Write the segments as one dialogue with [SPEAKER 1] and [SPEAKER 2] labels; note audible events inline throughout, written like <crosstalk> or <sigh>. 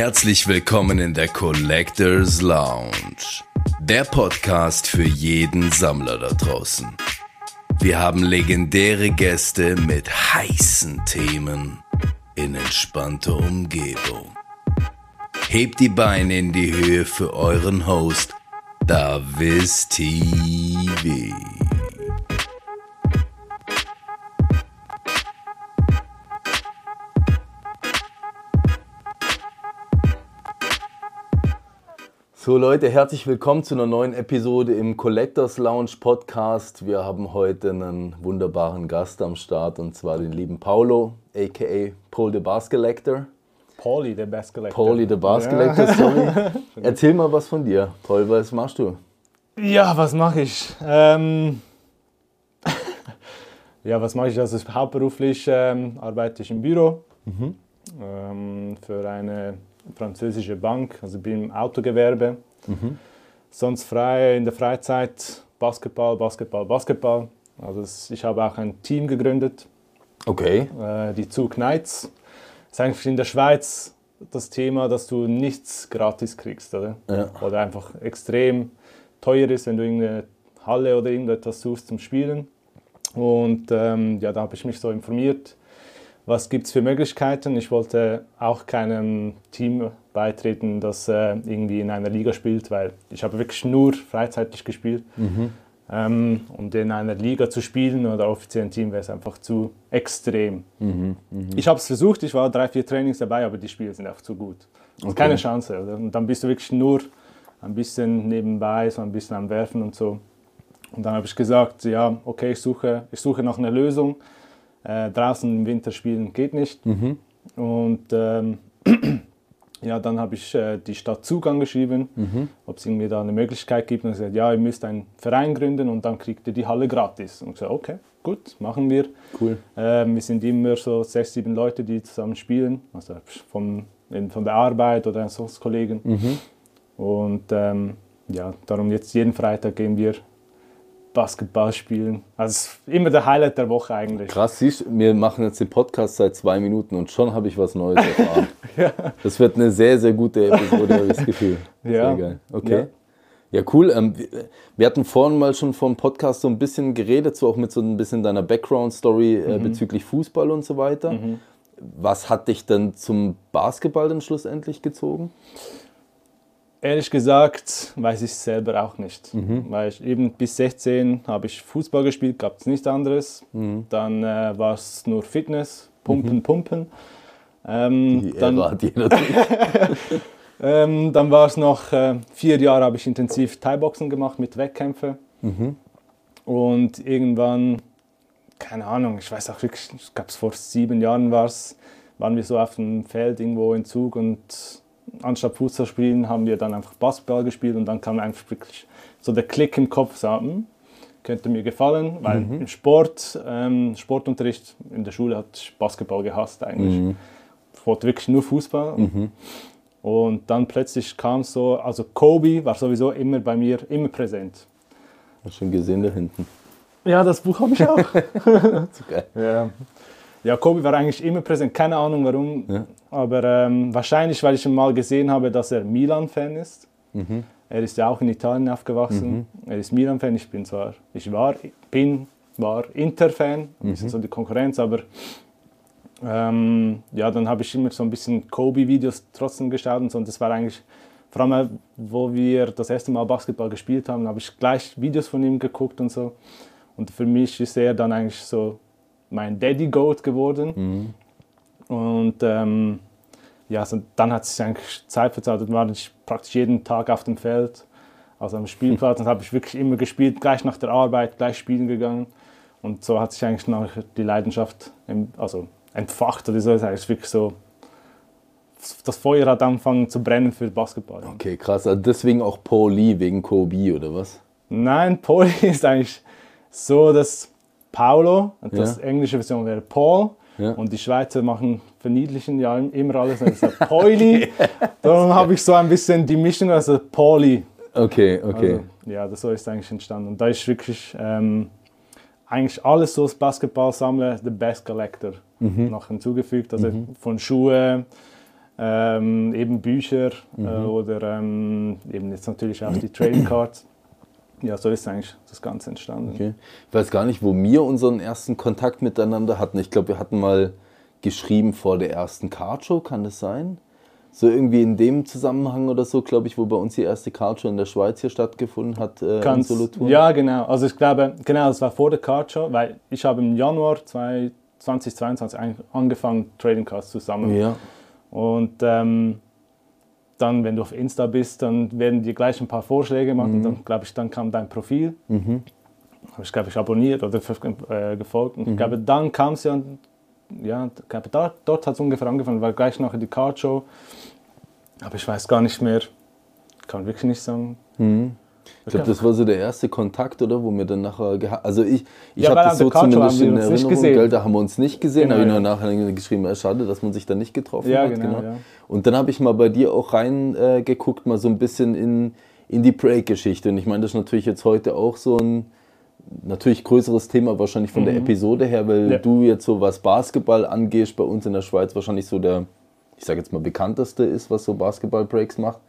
[SPEAKER 1] Herzlich willkommen in der Collectors Lounge. Der Podcast für jeden Sammler da draußen. Wir haben legendäre Gäste mit heißen Themen in entspannter Umgebung. Hebt die Beine in die Höhe für euren Host, Davis TV. So Leute, herzlich willkommen zu einer neuen Episode im Collectors Lounge Podcast. Wir haben heute einen wunderbaren Gast am Start und zwar den lieben Paulo, aka Paul the Bass Collector.
[SPEAKER 2] Pauli, der Bass Collector.
[SPEAKER 1] Pauli the Bass Collector, sorry. <laughs> Erzähl mal was von dir. Paul, was machst du?
[SPEAKER 2] Ja, was mache ich? Ähm, <laughs> ja, was mache ich? Also hauptberuflich ähm, arbeite ich im Büro ähm, für eine französische Bank, also bin im Autogewerbe. Sonst frei in der Freizeit Basketball, Basketball, Basketball. Also es- ich habe auch ein Team gegründet,
[SPEAKER 1] Okay.
[SPEAKER 2] äh, die Zug Knights. Das ist eigentlich in der Schweiz das Thema, dass du nichts gratis kriegst, oder?
[SPEAKER 1] Ja.
[SPEAKER 2] Oder einfach extrem teuer ist, wenn du irgendeine Halle oder irgendetwas suchst zum Spielen. Und ähm, ja, da habe ich mich so informiert, was gibt es für Möglichkeiten. Ich wollte auch keinem Team beitreten, das äh, irgendwie in einer Liga spielt, weil ich habe wirklich nur freizeitig gespielt. Ähm, und in einer Liga zu spielen oder offiziellen Team wäre es einfach zu extrem. Ich habe es versucht, ich war drei, vier Trainings dabei, aber die Spiele sind einfach zu gut. Also Keine Chance. Oder? Und dann bist du wirklich nur ein bisschen nebenbei, so ein bisschen am Werfen und so. Und dann habe ich gesagt, ja, okay, ich suche, ich suche nach einer Lösung. Äh, draußen im Winter spielen geht nicht. Und ähm, <clears throat> ja, dann habe ich äh, die Stadt Zug angeschrieben, ob es irgendwie da eine Möglichkeit gibt. Und gesagt, ja, ihr müsst einen Verein gründen und dann kriegt ihr die Halle gratis. Und ich gesagt, okay, gut, machen wir.
[SPEAKER 1] Cool.
[SPEAKER 2] Ähm, wir sind immer so sechs, sieben Leute, die zusammen spielen, also vom, von der Arbeit oder sonst Kollegen. Und ähm, ja, darum jetzt jeden Freitag gehen wir Basketball spielen. Also ist immer der Highlight der Woche eigentlich.
[SPEAKER 1] Krass, siehst du, wir machen jetzt den Podcast seit zwei Minuten und schon habe ich was Neues erfahren. <laughs> Das wird eine sehr, sehr gute Episode, habe ich das Gefühl. <laughs>
[SPEAKER 2] Ja.
[SPEAKER 1] Sehr geil. Okay. Ja, cool. Ähm, wir- hatten vorhin mal schon vom Podcast so ein bisschen geredet, so auch mit so ein bisschen deiner Background-Story äh,
[SPEAKER 2] Mhm.
[SPEAKER 1] bezüglich Fußball und so weiter. Was hat dich dann zum Basketball dann schlussendlich gezogen?
[SPEAKER 2] Ehrlich gesagt weiß ich selber auch nicht. Weil ich eben bis 16 habe ich Fußball gespielt, gab es nichts anderes. Dann äh, war es nur Fitness, Pumpen, Pumpen. Ähm,
[SPEAKER 1] Die
[SPEAKER 2] dann
[SPEAKER 1] hat jeder <laughs>
[SPEAKER 2] ähm, dann war es noch äh, vier Jahre habe ich intensiv Thai-Boxen gemacht mit Wettkämpfen. Und irgendwann, keine Ahnung, ich weiß auch wirklich, ich glaube vor sieben Jahren war's, waren wir so auf dem Feld irgendwo in Zug und anstatt Fußball spielen haben wir dann einfach Basketball gespielt und dann kam einfach wirklich so der Klick im Kopf, hm, könnte mir gefallen, weil im Sport, ähm, Sportunterricht in der Schule hat ich Basketball gehasst eigentlich. Ich wollte wirklich nur Fußball. Und dann plötzlich kam so, also Kobe war sowieso immer bei mir, immer präsent.
[SPEAKER 1] Hast schon gesehen da hinten.
[SPEAKER 2] Ja, das Buch habe ich auch. <laughs>
[SPEAKER 1] So geil.
[SPEAKER 2] ja. Ja, Kobe war eigentlich immer präsent, keine Ahnung warum.
[SPEAKER 1] Ja.
[SPEAKER 2] Aber ähm, wahrscheinlich, weil ich ihn mal gesehen habe, dass er Milan-Fan ist. Er ist ja auch in Italien aufgewachsen. Er ist Milan-Fan. Ich bin zwar, ich war, bin, war Inter-Fan, ein bisschen so die Konkurrenz, aber ähm, ja, dann habe ich immer so ein bisschen Kobe-Videos trotzdem geschaut und so. Und das war eigentlich, vor allem, wo wir das erste Mal Basketball gespielt haben, habe ich gleich Videos von ihm geguckt und so. Und für mich ist er dann eigentlich so mein Daddy-Goat geworden. Und ähm, ja, so, dann hat sich eigentlich Zeit verzahlt und war ich praktisch jeden Tag auf dem Feld, also am Spielplatz. Und habe ich wirklich immer gespielt, gleich nach der Arbeit, gleich spielen gegangen. Und so hat sich eigentlich nachher die Leidenschaft em- also entfacht oder so. Das ist wirklich so, das Feuer hat angefangen zu brennen für Basketball.
[SPEAKER 1] Okay, krass. Also deswegen auch Paul Lee wegen Kobe, oder was?
[SPEAKER 2] Nein, Pauli <laughs> ist eigentlich so, dass Paulo, und das
[SPEAKER 1] Ja.
[SPEAKER 2] englische Version wäre Paul,
[SPEAKER 1] Ja.
[SPEAKER 2] und die Schweizer machen verniedlichen ja immer alles. Also <laughs> Pauli, darum habe ich so ein bisschen die Mischung, also Pauli.
[SPEAKER 1] Okay, okay.
[SPEAKER 2] Also, ja, das so ist eigentlich entstanden. Und da ist wirklich ähm, eigentlich alles so das Basketball sammle, The Best Collector noch hinzugefügt. Also von Schuhe, ähm, eben Bücher
[SPEAKER 1] Mhm.
[SPEAKER 2] äh, oder ähm, eben jetzt natürlich auch die Trading Cards. Ja, so ist eigentlich das Ganze entstanden.
[SPEAKER 1] Okay. Ich weiß gar nicht, wo wir unseren ersten Kontakt miteinander hatten. Ich glaube, wir hatten mal geschrieben vor der ersten Cardshow, kann das sein? So irgendwie in dem Zusammenhang oder so, glaube ich, wo bei uns die erste Cardshow in der Schweiz hier stattgefunden hat, äh,
[SPEAKER 2] Kannst-. Ja, genau. Also ich glaube, genau, das war vor der Card Show, weil ich habe im Januar 2 2022 eigentlich angefangen, Trading Cards zu sammeln.
[SPEAKER 1] Ja.
[SPEAKER 2] Und ähm, dann, wenn du auf Insta bist, dann werden dir gleich ein paar Vorschläge gemacht und dann, glaube ich, dann kam dein Profil.
[SPEAKER 1] Mhm.
[SPEAKER 2] Habe ich, glaube ich, abonniert oder äh, gefolgt. Und ich glaube, dann kam es ja, ja, glaube, da, dort hat es ungefähr angefangen, war gleich nachher die Card Show. Aber ich weiß gar nicht mehr, kann wirklich nicht sagen.
[SPEAKER 1] Ich glaube, das war so der erste Kontakt, oder? Wo wir dann nachher Also ich, ich
[SPEAKER 2] Ja,
[SPEAKER 1] habe das so zumindest in Erinnerung,
[SPEAKER 2] gesehen.
[SPEAKER 1] gell? Da haben wir uns nicht gesehen.
[SPEAKER 2] Genau,
[SPEAKER 1] habe ich
[SPEAKER 2] ja.
[SPEAKER 1] nur nachher geschrieben, äh, schade, dass man sich da nicht getroffen
[SPEAKER 2] Ja,
[SPEAKER 1] hat.
[SPEAKER 2] genau, ja.
[SPEAKER 1] Und dann habe ich mal bei dir auch reingeguckt, äh, mal so ein bisschen in, in die Break-Geschichte. Und ich meine, das ist natürlich jetzt heute auch so ein natürlich größeres Thema wahrscheinlich von der Episode her, weil
[SPEAKER 2] Mhm. Ja.
[SPEAKER 1] du jetzt so was Basketball angehst, bei uns in der Schweiz wahrscheinlich so der, ich sage jetzt mal, bekannteste ist, was so Basketball-Breaks macht.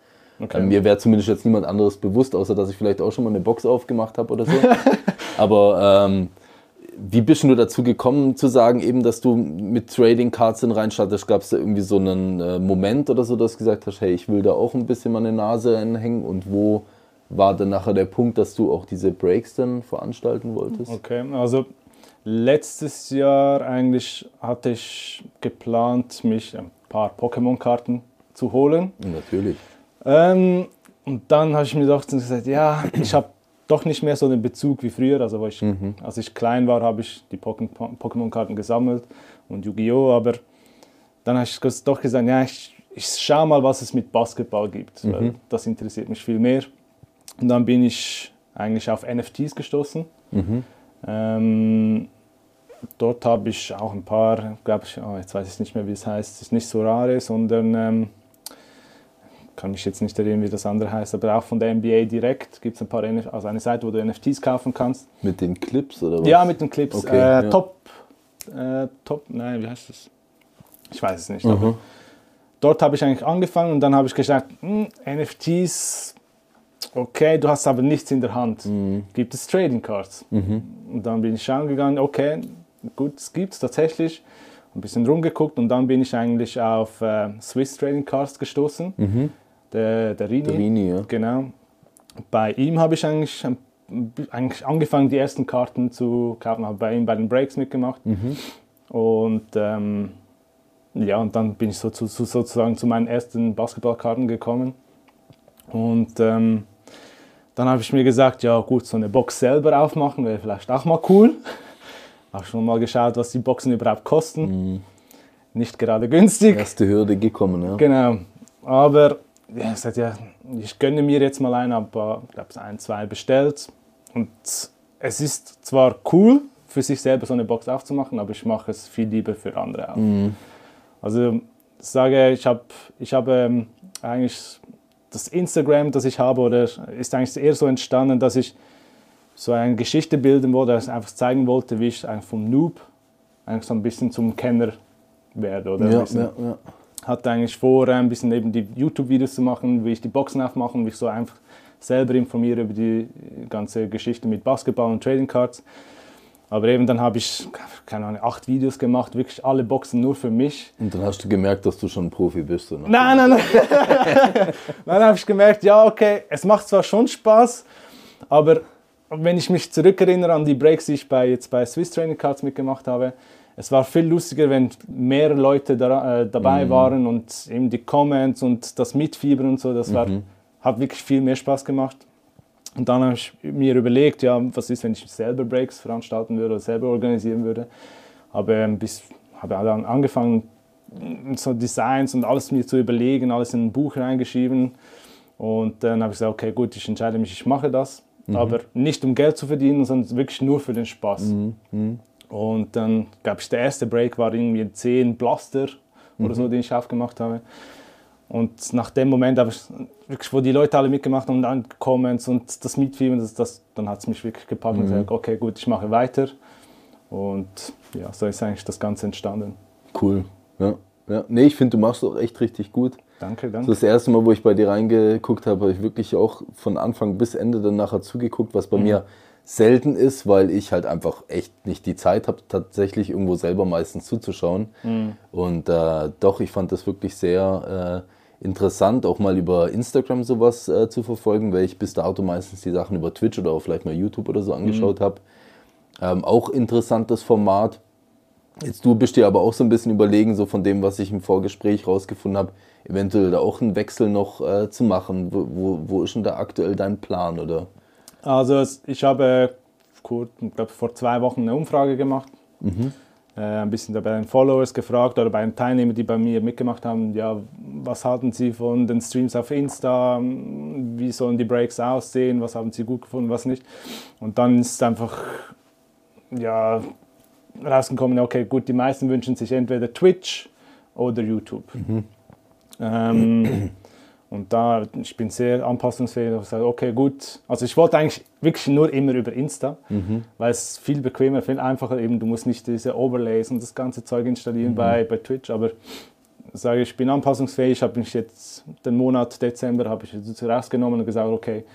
[SPEAKER 2] Okay.
[SPEAKER 1] Ähm, mir wäre zumindest jetzt niemand anderes bewusst, außer dass ich vielleicht auch schon mal eine Box aufgemacht habe oder so. <laughs> Aber ähm, wie bist du dazu gekommen zu sagen, eben, dass du mit Trading Cards in reinstartest? Gab es da irgendwie so einen äh, Moment oder so, dass du gesagt hast, hey, ich will da auch ein bisschen meine Nase reinhängen? Und wo war dann nachher der Punkt, dass du auch diese Breaks dann veranstalten wolltest?
[SPEAKER 2] Okay, also letztes Jahr eigentlich hatte ich geplant, mich ein paar Pokémon-Karten zu holen.
[SPEAKER 1] Natürlich.
[SPEAKER 2] Ähm, und dann habe ich mir gedacht und gesagt, ja, ich habe doch nicht mehr so den Bezug wie früher. Also wo ich, als ich klein war, habe ich die Poké- Pokémon-Karten gesammelt und Yu-Gi-Oh! Aber dann habe ich doch gesagt, ja, ich, ich schaue mal, was es mit Basketball gibt. Weil das interessiert mich viel mehr. Und dann bin ich eigentlich auf NFTs gestoßen. Ähm, dort habe ich auch ein paar, glaube ich, oh, jetzt weiß ich nicht mehr, wie es heißt. Es ist nicht Sorare, sondern ähm, kann mich jetzt nicht erinnern, wie das andere heißt, aber auch von der NBA direkt gibt es ein paar, also eine Seite, wo du NFTs kaufen kannst.
[SPEAKER 1] Mit den Clips oder was?
[SPEAKER 2] Ja, mit den Clips.
[SPEAKER 1] Okay,
[SPEAKER 2] äh,
[SPEAKER 1] ja.
[SPEAKER 2] Top, äh, Top, nein, wie heißt das? Ich weiß es nicht. Aber dort habe ich eigentlich angefangen und dann habe ich gesagt, hm, NFTs, okay, du hast aber nichts in der Hand. Gibt es Trading Cards? Und dann bin ich schauen gegangen, okay, gut, es gibt es tatsächlich. Ein bisschen rumgeguckt und dann bin ich eigentlich auf äh, Swiss Trading Cards gestoßen. Der, der Rini.
[SPEAKER 1] Rini, ja.
[SPEAKER 2] Genau. Bei ihm habe ich eigentlich, eigentlich angefangen, die ersten Karten zu kaufen, habe bei ihm bei den Breaks mitgemacht. Und ähm, ja, und dann bin ich so zu, zu, sozusagen zu meinen ersten Basketballkarten gekommen. Und ähm, dann habe ich mir gesagt, ja gut, so eine Box selber aufmachen wäre vielleicht auch mal cool. <laughs> Habe schon mal geschaut, was die Boxen überhaupt kosten. Nicht gerade günstig.
[SPEAKER 1] Erste Hürde gekommen, ja.
[SPEAKER 2] Genau. Aber ich, sagte, ja, ich gönne mir jetzt mal einen, habe ich glaube ein, zwei bestellt. Und es ist zwar cool, für sich selber so eine Box aufzumachen, aber ich mache es viel lieber für andere auch. Also ich sage, ich habe ich hab, ähm, eigentlich das Instagram, das ich habe, oder ist eigentlich eher so entstanden, dass ich so eine Geschichte bilden wollte, dass ich einfach zeigen wollte, wie ich eigentlich vom Noob eigentlich so ein bisschen zum Kenner werde. Oder
[SPEAKER 1] Ja, ja, ja.
[SPEAKER 2] Hatte eigentlich vor, ein bisschen eben die YouTube-Videos zu machen, wie ich die Boxen aufmache und mich so einfach selber informiere über die ganze Geschichte mit Basketball und Trading Cards. Aber eben dann habe ich, keine Ahnung, acht Videos gemacht, wirklich alle Boxen nur für mich.
[SPEAKER 1] Und dann hast du gemerkt, dass du schon ein Profi bist. Oder?
[SPEAKER 2] Nein, nein, <laughs> nein. dann habe ich gemerkt, ja, okay, es macht zwar schon Spaß, aber wenn ich mich zurückerinnere an die Breaks, die ich bei, jetzt bei Swiss Training Cards mitgemacht habe, es war viel lustiger, wenn mehrere Leute da, äh, dabei waren und eben die Comments und das Mitfiebern und so, das war, hat wirklich viel mehr Spaß gemacht. Und dann habe ich mir überlegt, ja, was ist, wenn ich selber Breaks veranstalten würde oder selber organisieren würde. Habe ähm, bis, habe dann angefangen, so Designs und alles mir zu überlegen, alles in ein Buch reingeschrieben. Und dann habe ich gesagt, okay, gut, ich entscheide mich, ich mache das. Aber nicht um Geld zu verdienen, sondern wirklich nur für den Spaß. Und dann gab es der erste Break, war irgendwie 10 Blaster oder so, den ich aufgemacht habe. Und nach dem Moment, wirklich, wo die Leute alle mitgemacht haben und dann Comments und das Mitfiebern, das, das, dann hat es mich wirklich gepackt und gesagt, okay, gut, ich mache weiter. Und ja, so ist eigentlich das Ganze entstanden.
[SPEAKER 1] Cool. Ja, Ja. Nee, ich finde, du machst auch echt richtig gut.
[SPEAKER 2] Danke, danke.
[SPEAKER 1] Das erste Mal, wo ich bei dir reingeguckt habe, habe ich wirklich auch von Anfang bis Ende dann nachher zugeguckt, was bei
[SPEAKER 2] Mhm.
[SPEAKER 1] mir selten ist, weil ich halt einfach echt nicht die Zeit habe, tatsächlich irgendwo selber meistens zuzuschauen.
[SPEAKER 2] Mhm.
[SPEAKER 1] Und äh, doch, ich fand das wirklich sehr äh, interessant, auch mal über Instagram sowas äh, zu verfolgen, weil ich bis dato meistens die Sachen über Twitch oder auch vielleicht mal YouTube oder so angeschaut
[SPEAKER 2] Mhm.
[SPEAKER 1] habe. Ähm, auch interessantes Format. Jetzt du bist dir aber auch so ein bisschen überlegen, so von dem, was ich im Vorgespräch rausgefunden habe, eventuell da auch einen Wechsel noch äh, zu machen. Wo, wo, wo ist denn da aktuell dein Plan, oder?
[SPEAKER 2] Also es- ich habe kurz, ich glaube vor zwei Wochen eine Umfrage gemacht. Äh, ein bisschen bei den Followers gefragt oder bei den Teilnehmern, die bei mir mitgemacht haben, ja, was halten sie von den Streams auf Insta, wie sollen die Breaks aussehen, was haben sie gut gefunden, was nicht. Und dann ist einfach ja, rausgekommen, okay, gut, die meisten wünschen sich entweder Twitch oder YouTube. Ähm, und da, ich bin sehr anpassungsfähig. Ich sage, okay, gut. Also ich wollte eigentlich wirklich nur immer über Insta, weil es viel bequemer, viel einfacher eben. Du musst nicht diese Overlays und das ganze Zeug installieren bei, bei Twitch. Aber sage, ich bin anpassungsfähig. Habe mich jetzt den Monat Dezember habe ich jetzt rausgenommen und gesagt, okay,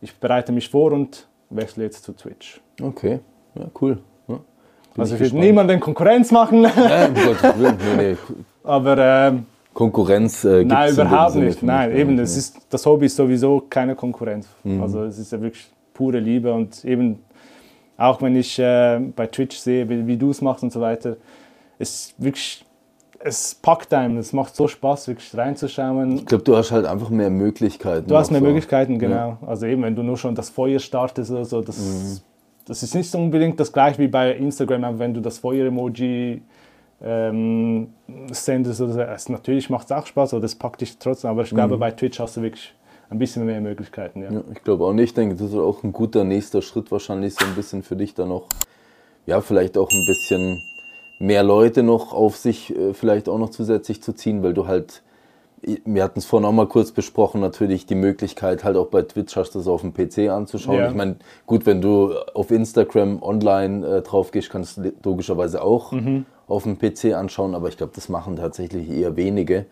[SPEAKER 2] ich bereite mich vor und wechsle jetzt zu Twitch.
[SPEAKER 1] Okay, ja, cool. Ja.
[SPEAKER 2] Also ich will niemandem Konkurrenz machen,
[SPEAKER 1] Ja, um. Nee, nee. <laughs>
[SPEAKER 2] aber ähm,
[SPEAKER 1] Konkurrenz äh, gibt's
[SPEAKER 2] Nein, überhaupt nicht. Nein,
[SPEAKER 1] gar
[SPEAKER 2] eben,
[SPEAKER 1] nicht,
[SPEAKER 2] das, ist, das Hobby ist sowieso keine Konkurrenz.
[SPEAKER 1] Mhm.
[SPEAKER 2] Also es ist ja wirklich pure Liebe und eben auch wenn ich äh, bei Twitch sehe, wie, wie du es machst und so weiter, es wirklich, es packt einem, es macht so Spaß, wirklich reinzuschauen.
[SPEAKER 1] Ich glaube, du hast halt einfach mehr Möglichkeiten.
[SPEAKER 2] Du hast mehr
[SPEAKER 1] so.
[SPEAKER 2] Möglichkeiten, genau. Also eben, wenn du nur schon das Feuer startest oder so, das,
[SPEAKER 1] Mhm.
[SPEAKER 2] das ist nicht unbedingt das gleiche wie bei Instagram, wenn du das Feuer-Emoji ähm, sendest oder so, es, natürlich macht es auch Spaß, oder das packt dich trotzdem, aber ich glaube, bei Twitch hast du wirklich ein bisschen mehr Möglichkeiten, ja.
[SPEAKER 1] Mhm. Ja, ich glaube auch nicht. Ich denke, das ist auch ein guter nächster Schritt wahrscheinlich so ein bisschen für dich dann noch, ja, vielleicht auch ein bisschen mehr Leute noch auf sich äh, vielleicht auch noch zusätzlich zu ziehen, weil du halt, wir hatten es vorhin auch mal kurz besprochen, natürlich die Möglichkeit halt auch bei Twitch hast, das auf dem PC anzuschauen.
[SPEAKER 2] Ja.
[SPEAKER 1] Ich meine, gut, wenn du auf Instagram online äh, drauf gehst, kannst du logischerweise auch auf dem PC anschauen, aber ich glaube, das machen tatsächlich eher wenige.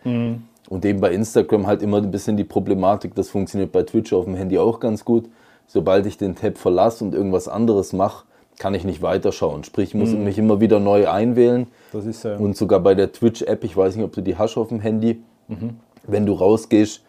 [SPEAKER 1] Und eben bei Instagram halt immer ein bisschen die Problematik, das funktioniert bei Twitch auf dem Handy auch ganz gut. Sobald ich den Tab verlasse und irgendwas anderes mache, kann ich nicht weiterschauen. Sprich, ich muss mich immer wieder neu einwählen.
[SPEAKER 2] Das ist äh,
[SPEAKER 1] Und sogar bei der Twitch-App, ich weiß nicht, ob du die hast auf dem Handy, wenn du rausgehst,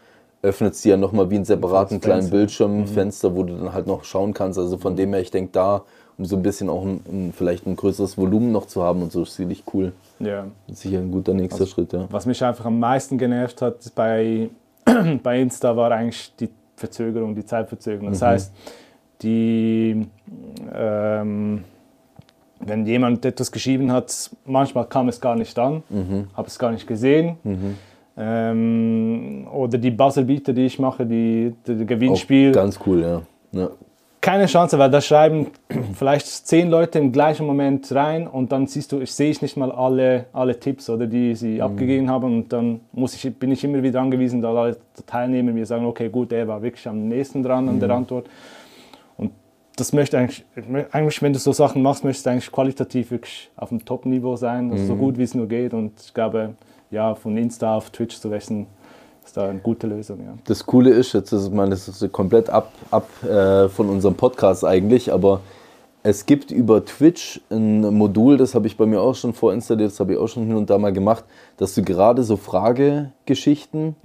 [SPEAKER 1] öffnet sie ja nochmal wie einen separaten kleinen
[SPEAKER 2] Fenster.
[SPEAKER 1] Bildschirmfenster, wo du dann halt noch schauen kannst. Also von dem her, ich denke da, um so ein bisschen auch ein, ein, vielleicht ein größeres Volumen noch zu haben und so, ist sicherlich cool.
[SPEAKER 2] ja.
[SPEAKER 1] Sicher ein guter nächster
[SPEAKER 2] Also
[SPEAKER 1] Schritt, ja.
[SPEAKER 2] Was mich einfach am meisten genervt hat bei, <clears throat> bei Insta war eigentlich die Verzögerung, die Zeitverzögerung. Das heißt, die, ähm, wenn jemand etwas geschrieben hat, manchmal kam es gar nicht an, habe es gar nicht gesehen. Ähm, oder die Buzzerbeater, die ich mache, die, die, die Gewinnspiel.
[SPEAKER 1] Auch ganz cool, ja. ja.
[SPEAKER 2] Keine Chance, weil da schreiben vielleicht zehn Leute im gleichen Moment rein und dann siehst du, ich sehe ich nicht mal alle, alle Tipps, oder die sie abgegeben haben. Und dann muss ich, bin ich immer wieder angewiesen, dass alle Teilnehmer mir sagen, okay, gut, der war wirklich am nächsten dran an der Antwort. Und das möchte eigentlich, eigentlich, wenn du so Sachen machst, möchtest du eigentlich qualitativ wirklich auf dem Top-Niveau sein, also so gut wie es nur geht. Und ich glaube, ja, von Insta auf Twitch zu wechseln, ist da eine gute Lösung, ja.
[SPEAKER 1] Das Coole ist, jetzt ist, meine, das ist komplett ab, ab äh, von unserem Podcast eigentlich, aber es gibt über Twitch ein Modul, das habe ich bei mir auch schon vorinstalliert, das habe ich auch schon hin und da mal gemacht, dass du gerade so Fragegeschichten,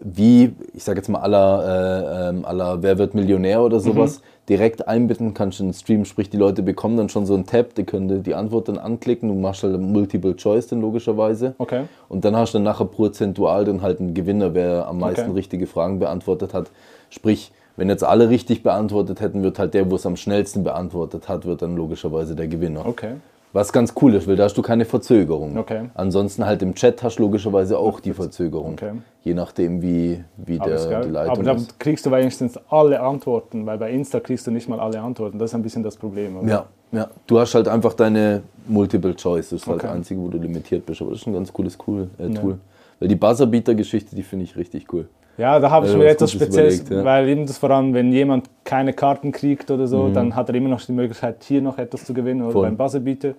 [SPEAKER 1] wie, ich sage jetzt mal aller, äh, ähm, aller Wer wird Millionär oder sowas, direkt einbinden kannst in den Stream. Sprich, die Leute bekommen dann schon so einen Tab, die können die Antwort dann anklicken, du machst halt Multiple Choice dann logischerweise.
[SPEAKER 2] Okay.
[SPEAKER 1] Und dann hast du dann nachher prozentual dann halt einen Gewinner, wer am meisten
[SPEAKER 2] Okay.
[SPEAKER 1] richtige Fragen beantwortet hat. Sprich, wenn jetzt alle richtig beantwortet hätten, wird halt der, wo es am schnellsten beantwortet hat, wird dann logischerweise der Gewinner.
[SPEAKER 2] Okay.
[SPEAKER 1] Was ganz cool ist, weil da hast du keine Verzögerung.
[SPEAKER 2] Okay.
[SPEAKER 1] Ansonsten halt im Chat hast du logischerweise auch die Verzögerung.
[SPEAKER 2] Okay.
[SPEAKER 1] Je nachdem, wie, wie
[SPEAKER 2] Aber, ist
[SPEAKER 1] der, die Leitung
[SPEAKER 2] Aber dann
[SPEAKER 1] ist.
[SPEAKER 2] kriegst du wenigstens alle Antworten, weil bei Insta kriegst du nicht mal alle Antworten. Das ist ein bisschen das Problem. Oder?
[SPEAKER 1] Ja, ja. Du hast halt einfach deine Multiple Choice. Das ist halt
[SPEAKER 2] Okay.
[SPEAKER 1] das Einzige, wo du limitiert bist. Aber das ist ein ganz cooles cool, äh, Tool. Weil die Buzzerbeater-Geschichte, die finde ich richtig cool.
[SPEAKER 2] Ja, da habe ich mir
[SPEAKER 1] was
[SPEAKER 2] etwas
[SPEAKER 1] Gutes
[SPEAKER 2] Spezielles,
[SPEAKER 1] überlegt, ja.
[SPEAKER 2] weil eben das vor allem, wenn jemand keine Karten kriegt oder so, dann hat er immer noch die Möglichkeit, hier noch etwas zu gewinnen oder
[SPEAKER 1] Voll.
[SPEAKER 2] beim Buzzerbeater.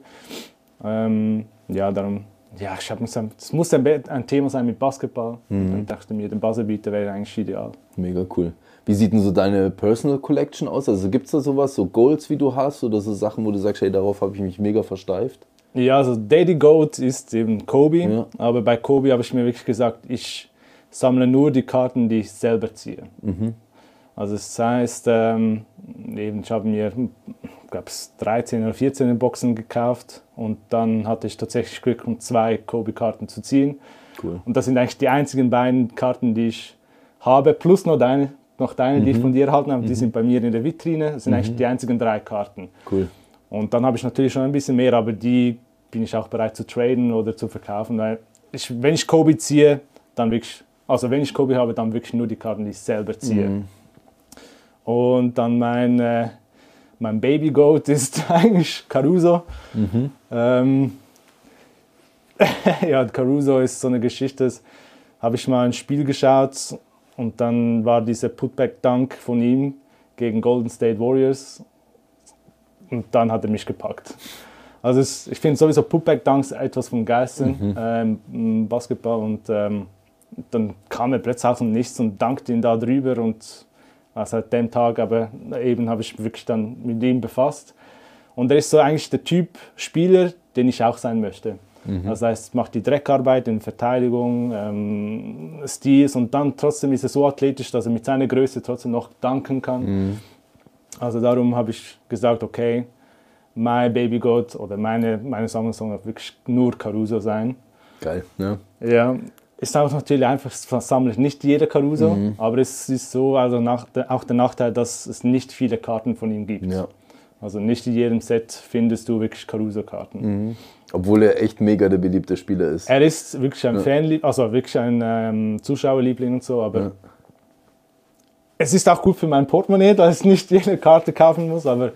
[SPEAKER 2] Ähm, ja, darum ja, ich habe es muss ein, ein Thema sein mit Basketball. Und dann dachte ich mir, den Buzzerbeater wäre eigentlich ideal.
[SPEAKER 1] Mega cool. Wie sieht denn so deine Personal Collection aus? Also gibt es da sowas, so Goals, wie du hast oder so Sachen, wo du sagst, hey, darauf habe ich mich mega versteift?
[SPEAKER 2] Ja, also Daddy Goat ist eben Kobe,
[SPEAKER 1] Ja.
[SPEAKER 2] aber bei Kobe habe ich mir wirklich gesagt, ich sammle nur die Karten, die ich selber ziehe. Also das heißt, ähm, eben, ich habe mir, glaube 13 oder 14 Boxen gekauft und dann hatte ich tatsächlich Glück, um zwei Kobe-Karten zu ziehen.
[SPEAKER 1] Cool.
[SPEAKER 2] Und das sind eigentlich die einzigen beiden Karten, die ich habe, plus noch deine, noch deine die ich von dir erhalten habe. Die sind bei mir in der Vitrine. Das sind eigentlich die einzigen drei Karten.
[SPEAKER 1] Cool.
[SPEAKER 2] Und dann habe ich natürlich schon ein bisschen mehr, aber die bin ich auch bereit zu traden oder zu verkaufen, weil ich, wenn ich Kobe ziehe, dann wirklich, also wenn ich Kobe habe, dann wirklich nur die Karten, die ich selber ziehe. Und dann mein, äh, mein Baby Goat ist <laughs> eigentlich Caruso. Ähm, <laughs> ja, Caruso ist so eine Geschichte, das habe ich mal ein Spiel geschaut und dann war dieser Putback-Dunk von ihm gegen Golden State Warriors und dann hat er mich gepackt. Also es, ich finde sowieso Putback-Dunks etwas vom Geisten ähm, im Basketball und ähm, dann kam er plötzlich aus dem Nichts und dankte ihn da drüber und seit dem Tag aber eben habe ich mich wirklich dann mit ihm befasst. Und er ist so eigentlich der Typ Spieler, den ich auch sein möchte. Das heißt, macht die Dreckarbeit in Verteidigung, ähm, Steals und dann trotzdem ist er so athletisch, dass er mit seiner Größe trotzdem noch danken kann. Also darum habe ich gesagt, okay, mein Baby Goat oder meine, meine Sammlung soll wirklich nur Caruso sein.
[SPEAKER 1] Geil, ne?
[SPEAKER 2] Ja, ist auch natürlich einfach, es sammelt nicht jeder Caruso,
[SPEAKER 1] Mhm.
[SPEAKER 2] aber es ist so, also nach, auch der Nachteil, dass es nicht viele Karten von ihm gibt.
[SPEAKER 1] Ja.
[SPEAKER 2] Also nicht in jedem Set findest du wirklich Caruso-Karten.
[SPEAKER 1] Mhm. Obwohl er echt mega der beliebte Spieler ist.
[SPEAKER 2] Er ist wirklich ein Fanlieb, also wirklich ein ähm, Zuschauerliebling und so, aber
[SPEAKER 1] Ja.
[SPEAKER 2] es ist auch gut für mein Portemonnaie, <laughs> dass ich nicht jede Karte kaufen muss, aber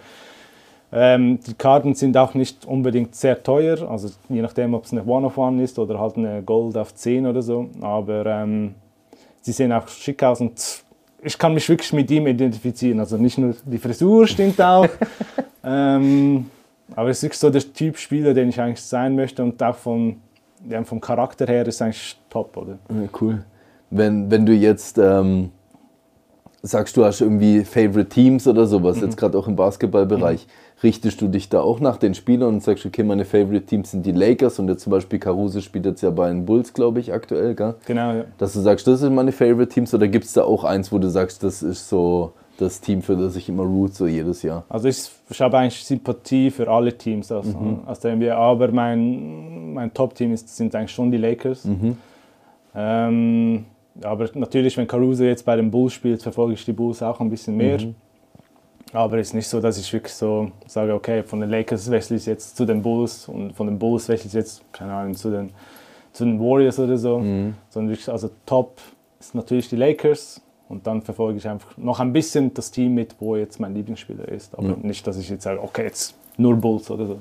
[SPEAKER 2] ähm, die Karten sind auch nicht unbedingt sehr teuer, also je nachdem, ob es eine One-of-One ist oder halt eine Gold auf 10 oder so, aber ähm, sie sehen auch schick aus und ich kann mich wirklich mit ihm identifizieren, also nicht nur die Frisur stimmt auch, <laughs> ähm, aber es ist wirklich so der Typ Spieler, den ich eigentlich sein möchte und auch vom, ja, vom Charakter her ist eigentlich top, oder?
[SPEAKER 1] Ja, cool. Wenn, wenn du jetzt ähm, sagst, du hast irgendwie Favorite Teams oder sowas, jetzt gerade auch im Basketballbereich, richtest du dich da auch nach den Spielern und sagst, okay, meine Favorite Teams sind die Lakers und jetzt zum Beispiel Caruso spielt jetzt ja bei den Bulls, glaube ich, aktuell, gell?
[SPEAKER 2] Genau, ja.
[SPEAKER 1] Dass du sagst, das sind meine Favorite Teams oder gibt es da auch eins, wo du sagst, das ist so das Team, für das ich immer root, so jedes Jahr?
[SPEAKER 2] Also ich, ich habe eigentlich Sympathie für alle Teams aus, aus der NBA, aber mein, mein Top-Team sind eigentlich schon die Lakers. Ähm, aber natürlich, wenn Caruso jetzt bei den Bulls spielt, verfolge ich die Bulls auch ein bisschen mehr. Aber es ist nicht so, dass ich wirklich so sage, okay, von den Lakers wechsle ich jetzt zu den Bulls und von den Bulls wechsle ich jetzt, keine Ahnung, zu den, zu den Warriors oder so. Sondern wirklich, also Top ist natürlich die Lakers und dann verfolge ich einfach noch ein bisschen das Team mit, wo jetzt mein Lieblingsspieler ist. Aber nicht, dass ich jetzt sage, okay, jetzt nur Bulls oder so.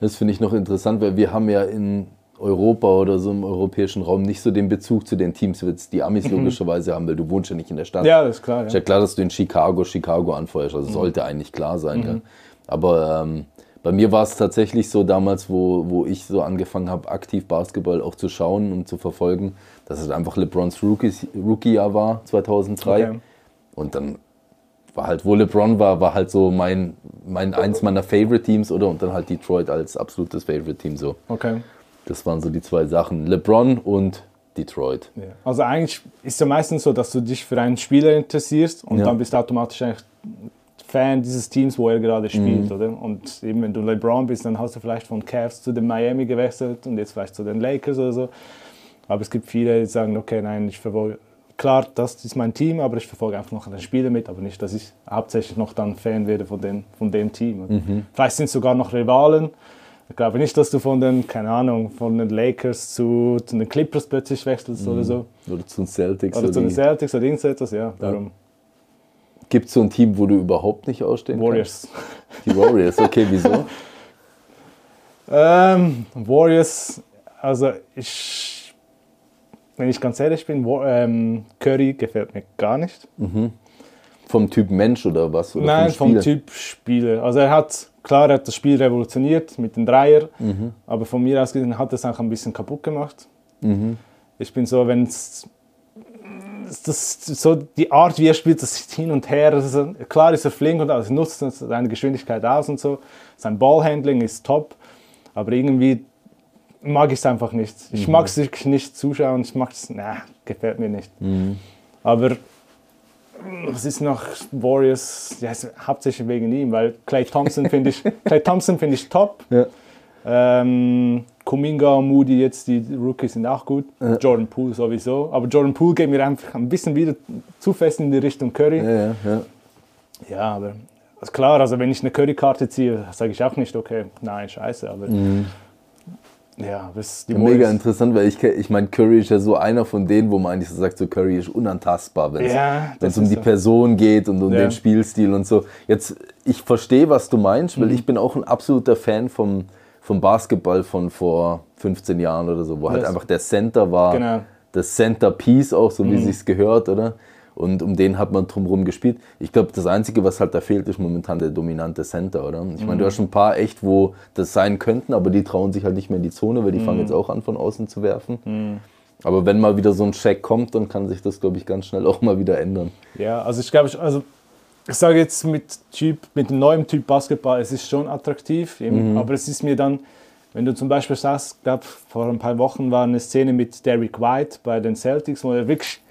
[SPEAKER 1] Das finde ich noch interessant, weil wir haben ja in Europa oder so im europäischen Raum nicht so den Bezug zu den Teams, die Amis logischerweise haben, weil du wohnst ja nicht in der Stadt.
[SPEAKER 2] Ja, das ist klar.
[SPEAKER 1] Ist
[SPEAKER 2] Ja.
[SPEAKER 1] ja klar, dass du in Chicago Chicago anfeuerst, also sollte eigentlich klar sein. Gell? Aber ähm, bei mir war es tatsächlich so damals, wo, wo ich so angefangen habe, aktiv Basketball auch zu schauen und zu verfolgen, dass es einfach LeBrons Rookie-Jahr war, 2003.
[SPEAKER 2] Okay.
[SPEAKER 1] Und dann war halt, wo LeBron war, war halt so mein, mein eins meiner Favorite-Teams oder und dann halt Detroit als absolutes Favorite-Team so.
[SPEAKER 2] Okay.
[SPEAKER 1] Das waren so die zwei Sachen, LeBron und Detroit.
[SPEAKER 2] Ja. Also eigentlich ist es ja meistens so, dass du dich für einen Spieler interessierst und
[SPEAKER 1] Ja.
[SPEAKER 2] dann bist du automatisch eigentlich Fan dieses Teams, wo er gerade spielt, oder? Und eben wenn du LeBron bist, dann hast du vielleicht von Cavs zu den Miami gewechselt und jetzt vielleicht zu den Lakers oder so. Aber es gibt viele, die sagen, okay, nein, ich verfolge, klar, das ist mein Team, aber ich verfolge einfach noch den Spieler mit, aber nicht, dass ich hauptsächlich noch dann Fan werde von, den, von dem Team. oder? Vielleicht sind es sogar noch Rivalen. Ich glaube nicht, dass du von den, keine Ahnung, von den Lakers zu, zu den Clippers plötzlich wechselst oder so.
[SPEAKER 1] Oder zu den Celtics.
[SPEAKER 2] Oder zu den Celtics oder irgendetwas, ja, darum.
[SPEAKER 1] Gibt es so ein Team, wo du überhaupt nicht ausstehen
[SPEAKER 2] Warriors.
[SPEAKER 1] kannst? Die Warriors, okay, wieso? <laughs>
[SPEAKER 2] Ähm, Warriors, also ich, wenn ich ganz ehrlich bin, Wa- ähm, Curry gefällt mir gar nicht.
[SPEAKER 1] Vom Typ Mensch oder was? Oder
[SPEAKER 2] Nein, vom
[SPEAKER 1] Spiel?
[SPEAKER 2] Typ Spieler. Also er hat klar, er hat das Spiel revolutioniert mit dem Dreier, aber von mir aus gesehen hat er es auch ein bisschen kaputt gemacht. Ich bin so, wenn es das, so die Art, wie er spielt, das hin und her, ist, klar ist er flink und alles, nutzt seine Geschwindigkeit aus und so. Sein Ballhandling ist top, aber irgendwie mag ich es einfach nicht. Ich mag es wirklich nicht zuschauen, ich mag es, na, gefällt mir nicht. Aber was ist noch Warriors? Ja, hauptsächlich wegen ihm, weil Clay Thompson finde ich, <laughs> Clay Thompson finde ich top.
[SPEAKER 1] Ja.
[SPEAKER 2] Ähm, Kuminga Moody jetzt, die Rookies sind auch gut. Jordan Poole sowieso. Aber Jordan Poole geht mir einfach ein bisschen wieder zu fest in die Richtung Curry.
[SPEAKER 1] Ja, ja, ja.
[SPEAKER 2] Ja, aber ist klar, also wenn ich eine Curry-Karte ziehe, sage ich auch nicht, okay, nein, scheiße. Aber ja, das die
[SPEAKER 1] Mhm. Mega interessant, weil ich, ich meine, Curry ist ja so einer von denen, wo man eigentlich so sagt, so Curry ist unantastbar, wenn es
[SPEAKER 2] Ja, das
[SPEAKER 1] um die
[SPEAKER 2] so.
[SPEAKER 1] Person geht und um
[SPEAKER 2] Ja.
[SPEAKER 1] den Spielstil und so. Jetzt, ich verstehe, was du meinst,
[SPEAKER 2] Mhm.
[SPEAKER 1] weil ich bin auch ein absoluter Fan vom, vom Basketball von vor 15 Jahren oder so, wo halt
[SPEAKER 2] Das-
[SPEAKER 1] einfach der Center war,
[SPEAKER 2] Genau.
[SPEAKER 1] das Centerpiece auch, so
[SPEAKER 2] Mhm.
[SPEAKER 1] wie sich's gehört, oder? Und um den hat man drumherum gespielt. Ich glaube, das Einzige, was halt da fehlt, ist momentan der dominante Center, oder? Ich meine,
[SPEAKER 2] Mhm.
[SPEAKER 1] du hast schon ein paar echt, wo das sein könnten, aber die trauen sich halt nicht mehr in die Zone, weil die
[SPEAKER 2] Mhm.
[SPEAKER 1] fangen jetzt auch an, von außen zu werfen. Aber wenn mal wieder so ein Check kommt, dann kann sich das, glaube ich, ganz schnell auch mal wieder ändern.
[SPEAKER 2] Ja, also ich glaube, ich- also ich sage jetzt mit, typ, mit dem neuen Typ Basketball, es ist schon attraktiv, eben, aber es ist mir dann, wenn du zum Beispiel sagst, ich glaube, vor ein paar Wochen war eine Szene mit Derrick White bei den Celtics, wo er wirklich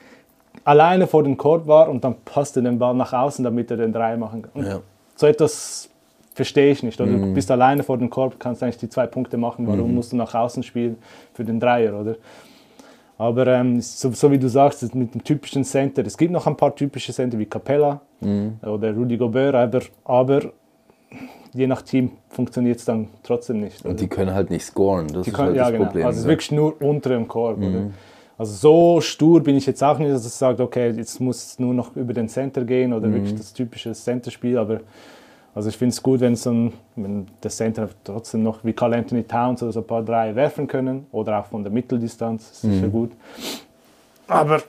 [SPEAKER 2] alleine vor dem Court war und dann passte den Ball nach außen, damit er den Dreier machen kann.
[SPEAKER 1] Ja.
[SPEAKER 2] So etwas verstehe ich nicht. Oder? Du bist alleine vor dem Korb, kannst eigentlich die zwei Punkte machen. Warum musst du nach außen spielen für den Dreier, oder? Aber ähm, so, so wie du sagst, mit dem typischen Center, es gibt noch ein paar typische Center wie Capella oder Rudy Gobert, aber, aber je nach Team funktioniert es dann trotzdem nicht.
[SPEAKER 1] Und die können halt nicht scoren. Das
[SPEAKER 2] Die
[SPEAKER 1] ist
[SPEAKER 2] können-
[SPEAKER 1] halt
[SPEAKER 2] ja,
[SPEAKER 1] das
[SPEAKER 2] genau.
[SPEAKER 1] Problem.
[SPEAKER 2] Also es ist
[SPEAKER 1] ja.
[SPEAKER 2] wirklich nur unter dem Korb. Oder? Also so stur bin ich jetzt auch nicht, dass ich sage, okay, jetzt muss es nur noch über den Center gehen oder wirklich das typische Center-Spiel. Aber also ich finde es gut, wenn, so ein, wenn der Center trotzdem noch wie Carl Anthony Towns oder so ein paar drei werfen können oder auch von der Mitteldistanz, das ist sicher gut. Aber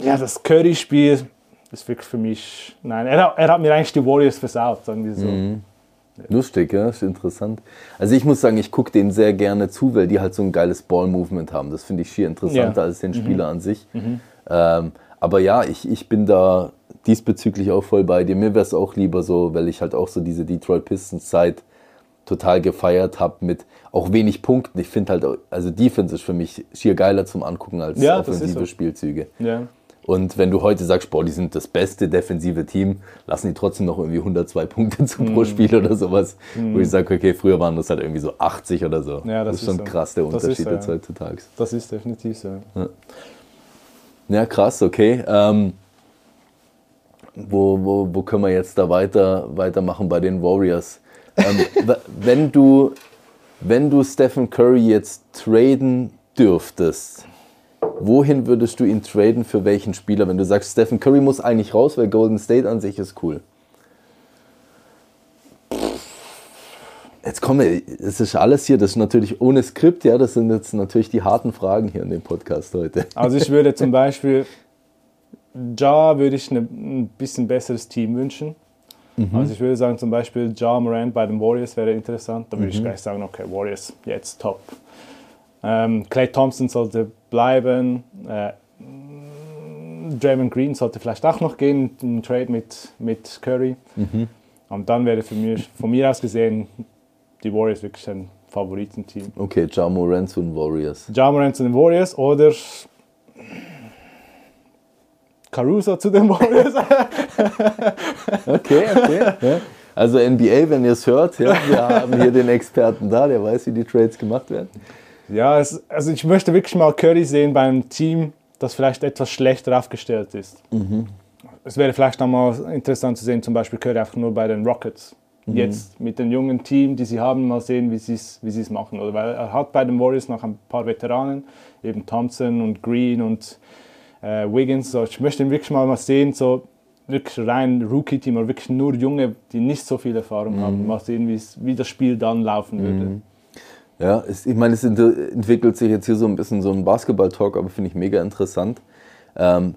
[SPEAKER 2] ja, das Curry-Spiel ist wirklich für mich, nein, er, hat- er hat mir eigentlich die Warriors versaut, sagen wir so.
[SPEAKER 1] Lustig, ja, ist interessant. Also ich muss sagen, ich gucke denen sehr gerne zu, weil die halt so ein geiles Ball-Movement haben. Das finde ich schier interessanter
[SPEAKER 2] Ja.
[SPEAKER 1] als den Spieler an sich. Ähm, aber ja, ich, ich bin da diesbezüglich auch voll bei dir. Mir wäre es auch lieber so, weil ich halt auch so diese Detroit Pistons Zeit total gefeiert habe mit auch wenig Punkten. Ich finde halt, also Defense ist für mich schier geiler zum Angucken als
[SPEAKER 2] Ja, das ist
[SPEAKER 1] offensive
[SPEAKER 2] so.
[SPEAKER 1] Spielzüge.
[SPEAKER 2] Ja.
[SPEAKER 1] Und wenn du heute sagst, boah, die sind das beste defensive Team, lassen die trotzdem noch irgendwie 102 Punkte <laughs> zu
[SPEAKER 2] Mhm.
[SPEAKER 1] pro Spiel oder sowas. Wo ich sage, okay, früher waren das halt irgendwie so 80 oder so.
[SPEAKER 2] Ja, das
[SPEAKER 1] ist schon
[SPEAKER 2] so.
[SPEAKER 1] krass, der
[SPEAKER 2] Das
[SPEAKER 1] Unterschied
[SPEAKER 2] so,
[SPEAKER 1] jetzt
[SPEAKER 2] ja.
[SPEAKER 1] heutzutage.
[SPEAKER 2] Das ist definitiv so.
[SPEAKER 1] Ja, krass, okay. Ähm, wo, wo, wo können wir jetzt da weiter, weitermachen bei den Warriors? Ähm, <laughs> wenn, du, wenn du Stephen Curry jetzt traden dürftest, wohin würdest du ihn traden für welchen Spieler? Wenn du sagst, Stephen Curry muss eigentlich raus, weil Golden State an sich ist cool. Jetzt kommen wir, das ist alles hier, das ist natürlich ohne Skript, ja, das sind jetzt natürlich die harten Fragen hier in dem Podcast heute.
[SPEAKER 2] Also ich würde zum Beispiel, Ja würde ich eine, ein bisschen besseres Team wünschen. Also ich würde sagen zum Beispiel Ja Morant bei den Warriors wäre interessant. Da würde ich gleich sagen, okay, Warriors jetzt top. Ähm, Clay Thompson sollte bleiben. Äh, Draymond Green sollte vielleicht auch noch gehen, im Trade mit, mit Curry. Und dann wäre für mich, von mir aus gesehen die Warriors wirklich ein Favoritenteam.
[SPEAKER 1] Okay, Ja Morant zu den Warriors.
[SPEAKER 2] Ja Morant zu den Warriors oder Caruso zu den Warriors. <laughs>
[SPEAKER 1] Okay, okay. ja. Also NBA, wenn ihr es hört, ja, wir haben hier den Experten da, der weiß, wie die Trades gemacht werden.
[SPEAKER 2] Ja, es, also ich möchte wirklich mal Curry sehen bei einem Team, das vielleicht etwas schlechter aufgestellt ist. Es wäre vielleicht auch mal interessant zu sehen, zum Beispiel Curry einfach nur bei den Rockets. Jetzt mit dem jungen Team, die sie haben, mal sehen, wie sie es wie es machen. Oder weil er hat bei den Warriors noch ein paar Veteranen, eben Thompson und Green und äh, Wiggins. So, ich möchte ihn wirklich mal, mal sehen, so wirklich rein Rookie-Team, oder wirklich nur Junge, die nicht so viel Erfahrung haben. Mal sehen, wie das Spiel dann laufen würde.
[SPEAKER 1] Ja, es, ich meine, es ent entwickelt sich jetzt hier so ein bisschen so ein Basketball-Talk, aber finde ich mega interessant. Ähm,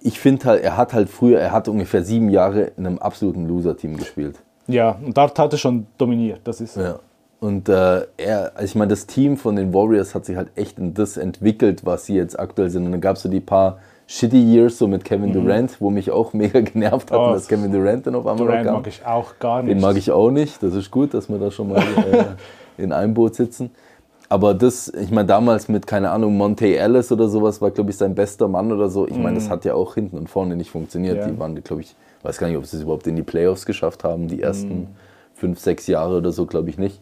[SPEAKER 1] ich finde halt, er hat halt früher, er hat ungefähr sieben Jahre in einem absoluten Loser-Team gespielt.
[SPEAKER 2] Ja, und dort hat er schon dominiert, das ist so.
[SPEAKER 1] Ja. Und äh, er, also ich meine, das Team von den Warriors hat sich halt echt in das entwickelt, was sie jetzt aktuell sind. Und dann gab es so die paar shitty Years so mit Kevin Durant, wo mich auch <laughs> mega genervt hat,
[SPEAKER 2] Oh,
[SPEAKER 1] dass Kevin Durant dann auf einmal
[SPEAKER 2] Durant
[SPEAKER 1] kam.
[SPEAKER 2] mag ich auch gar nicht.
[SPEAKER 1] Den mag ich auch nicht. Das ist gut, dass wir da schon mal <laughs> äh, in einem Boot sitzen. Aber das, ich meine, damals mit, keine Ahnung, Monte Ellis oder sowas war, glaube ich, sein bester Mann oder so. Ich meine, das hat ja auch hinten und vorne nicht funktioniert.
[SPEAKER 2] Mhm. Ja.
[SPEAKER 1] Die waren, glaube ich, weiß gar nicht, ob sie es überhaupt in die Playoffs geschafft haben, die ersten
[SPEAKER 2] Mhm.
[SPEAKER 1] fünf, sechs Jahre oder so, glaube ich nicht.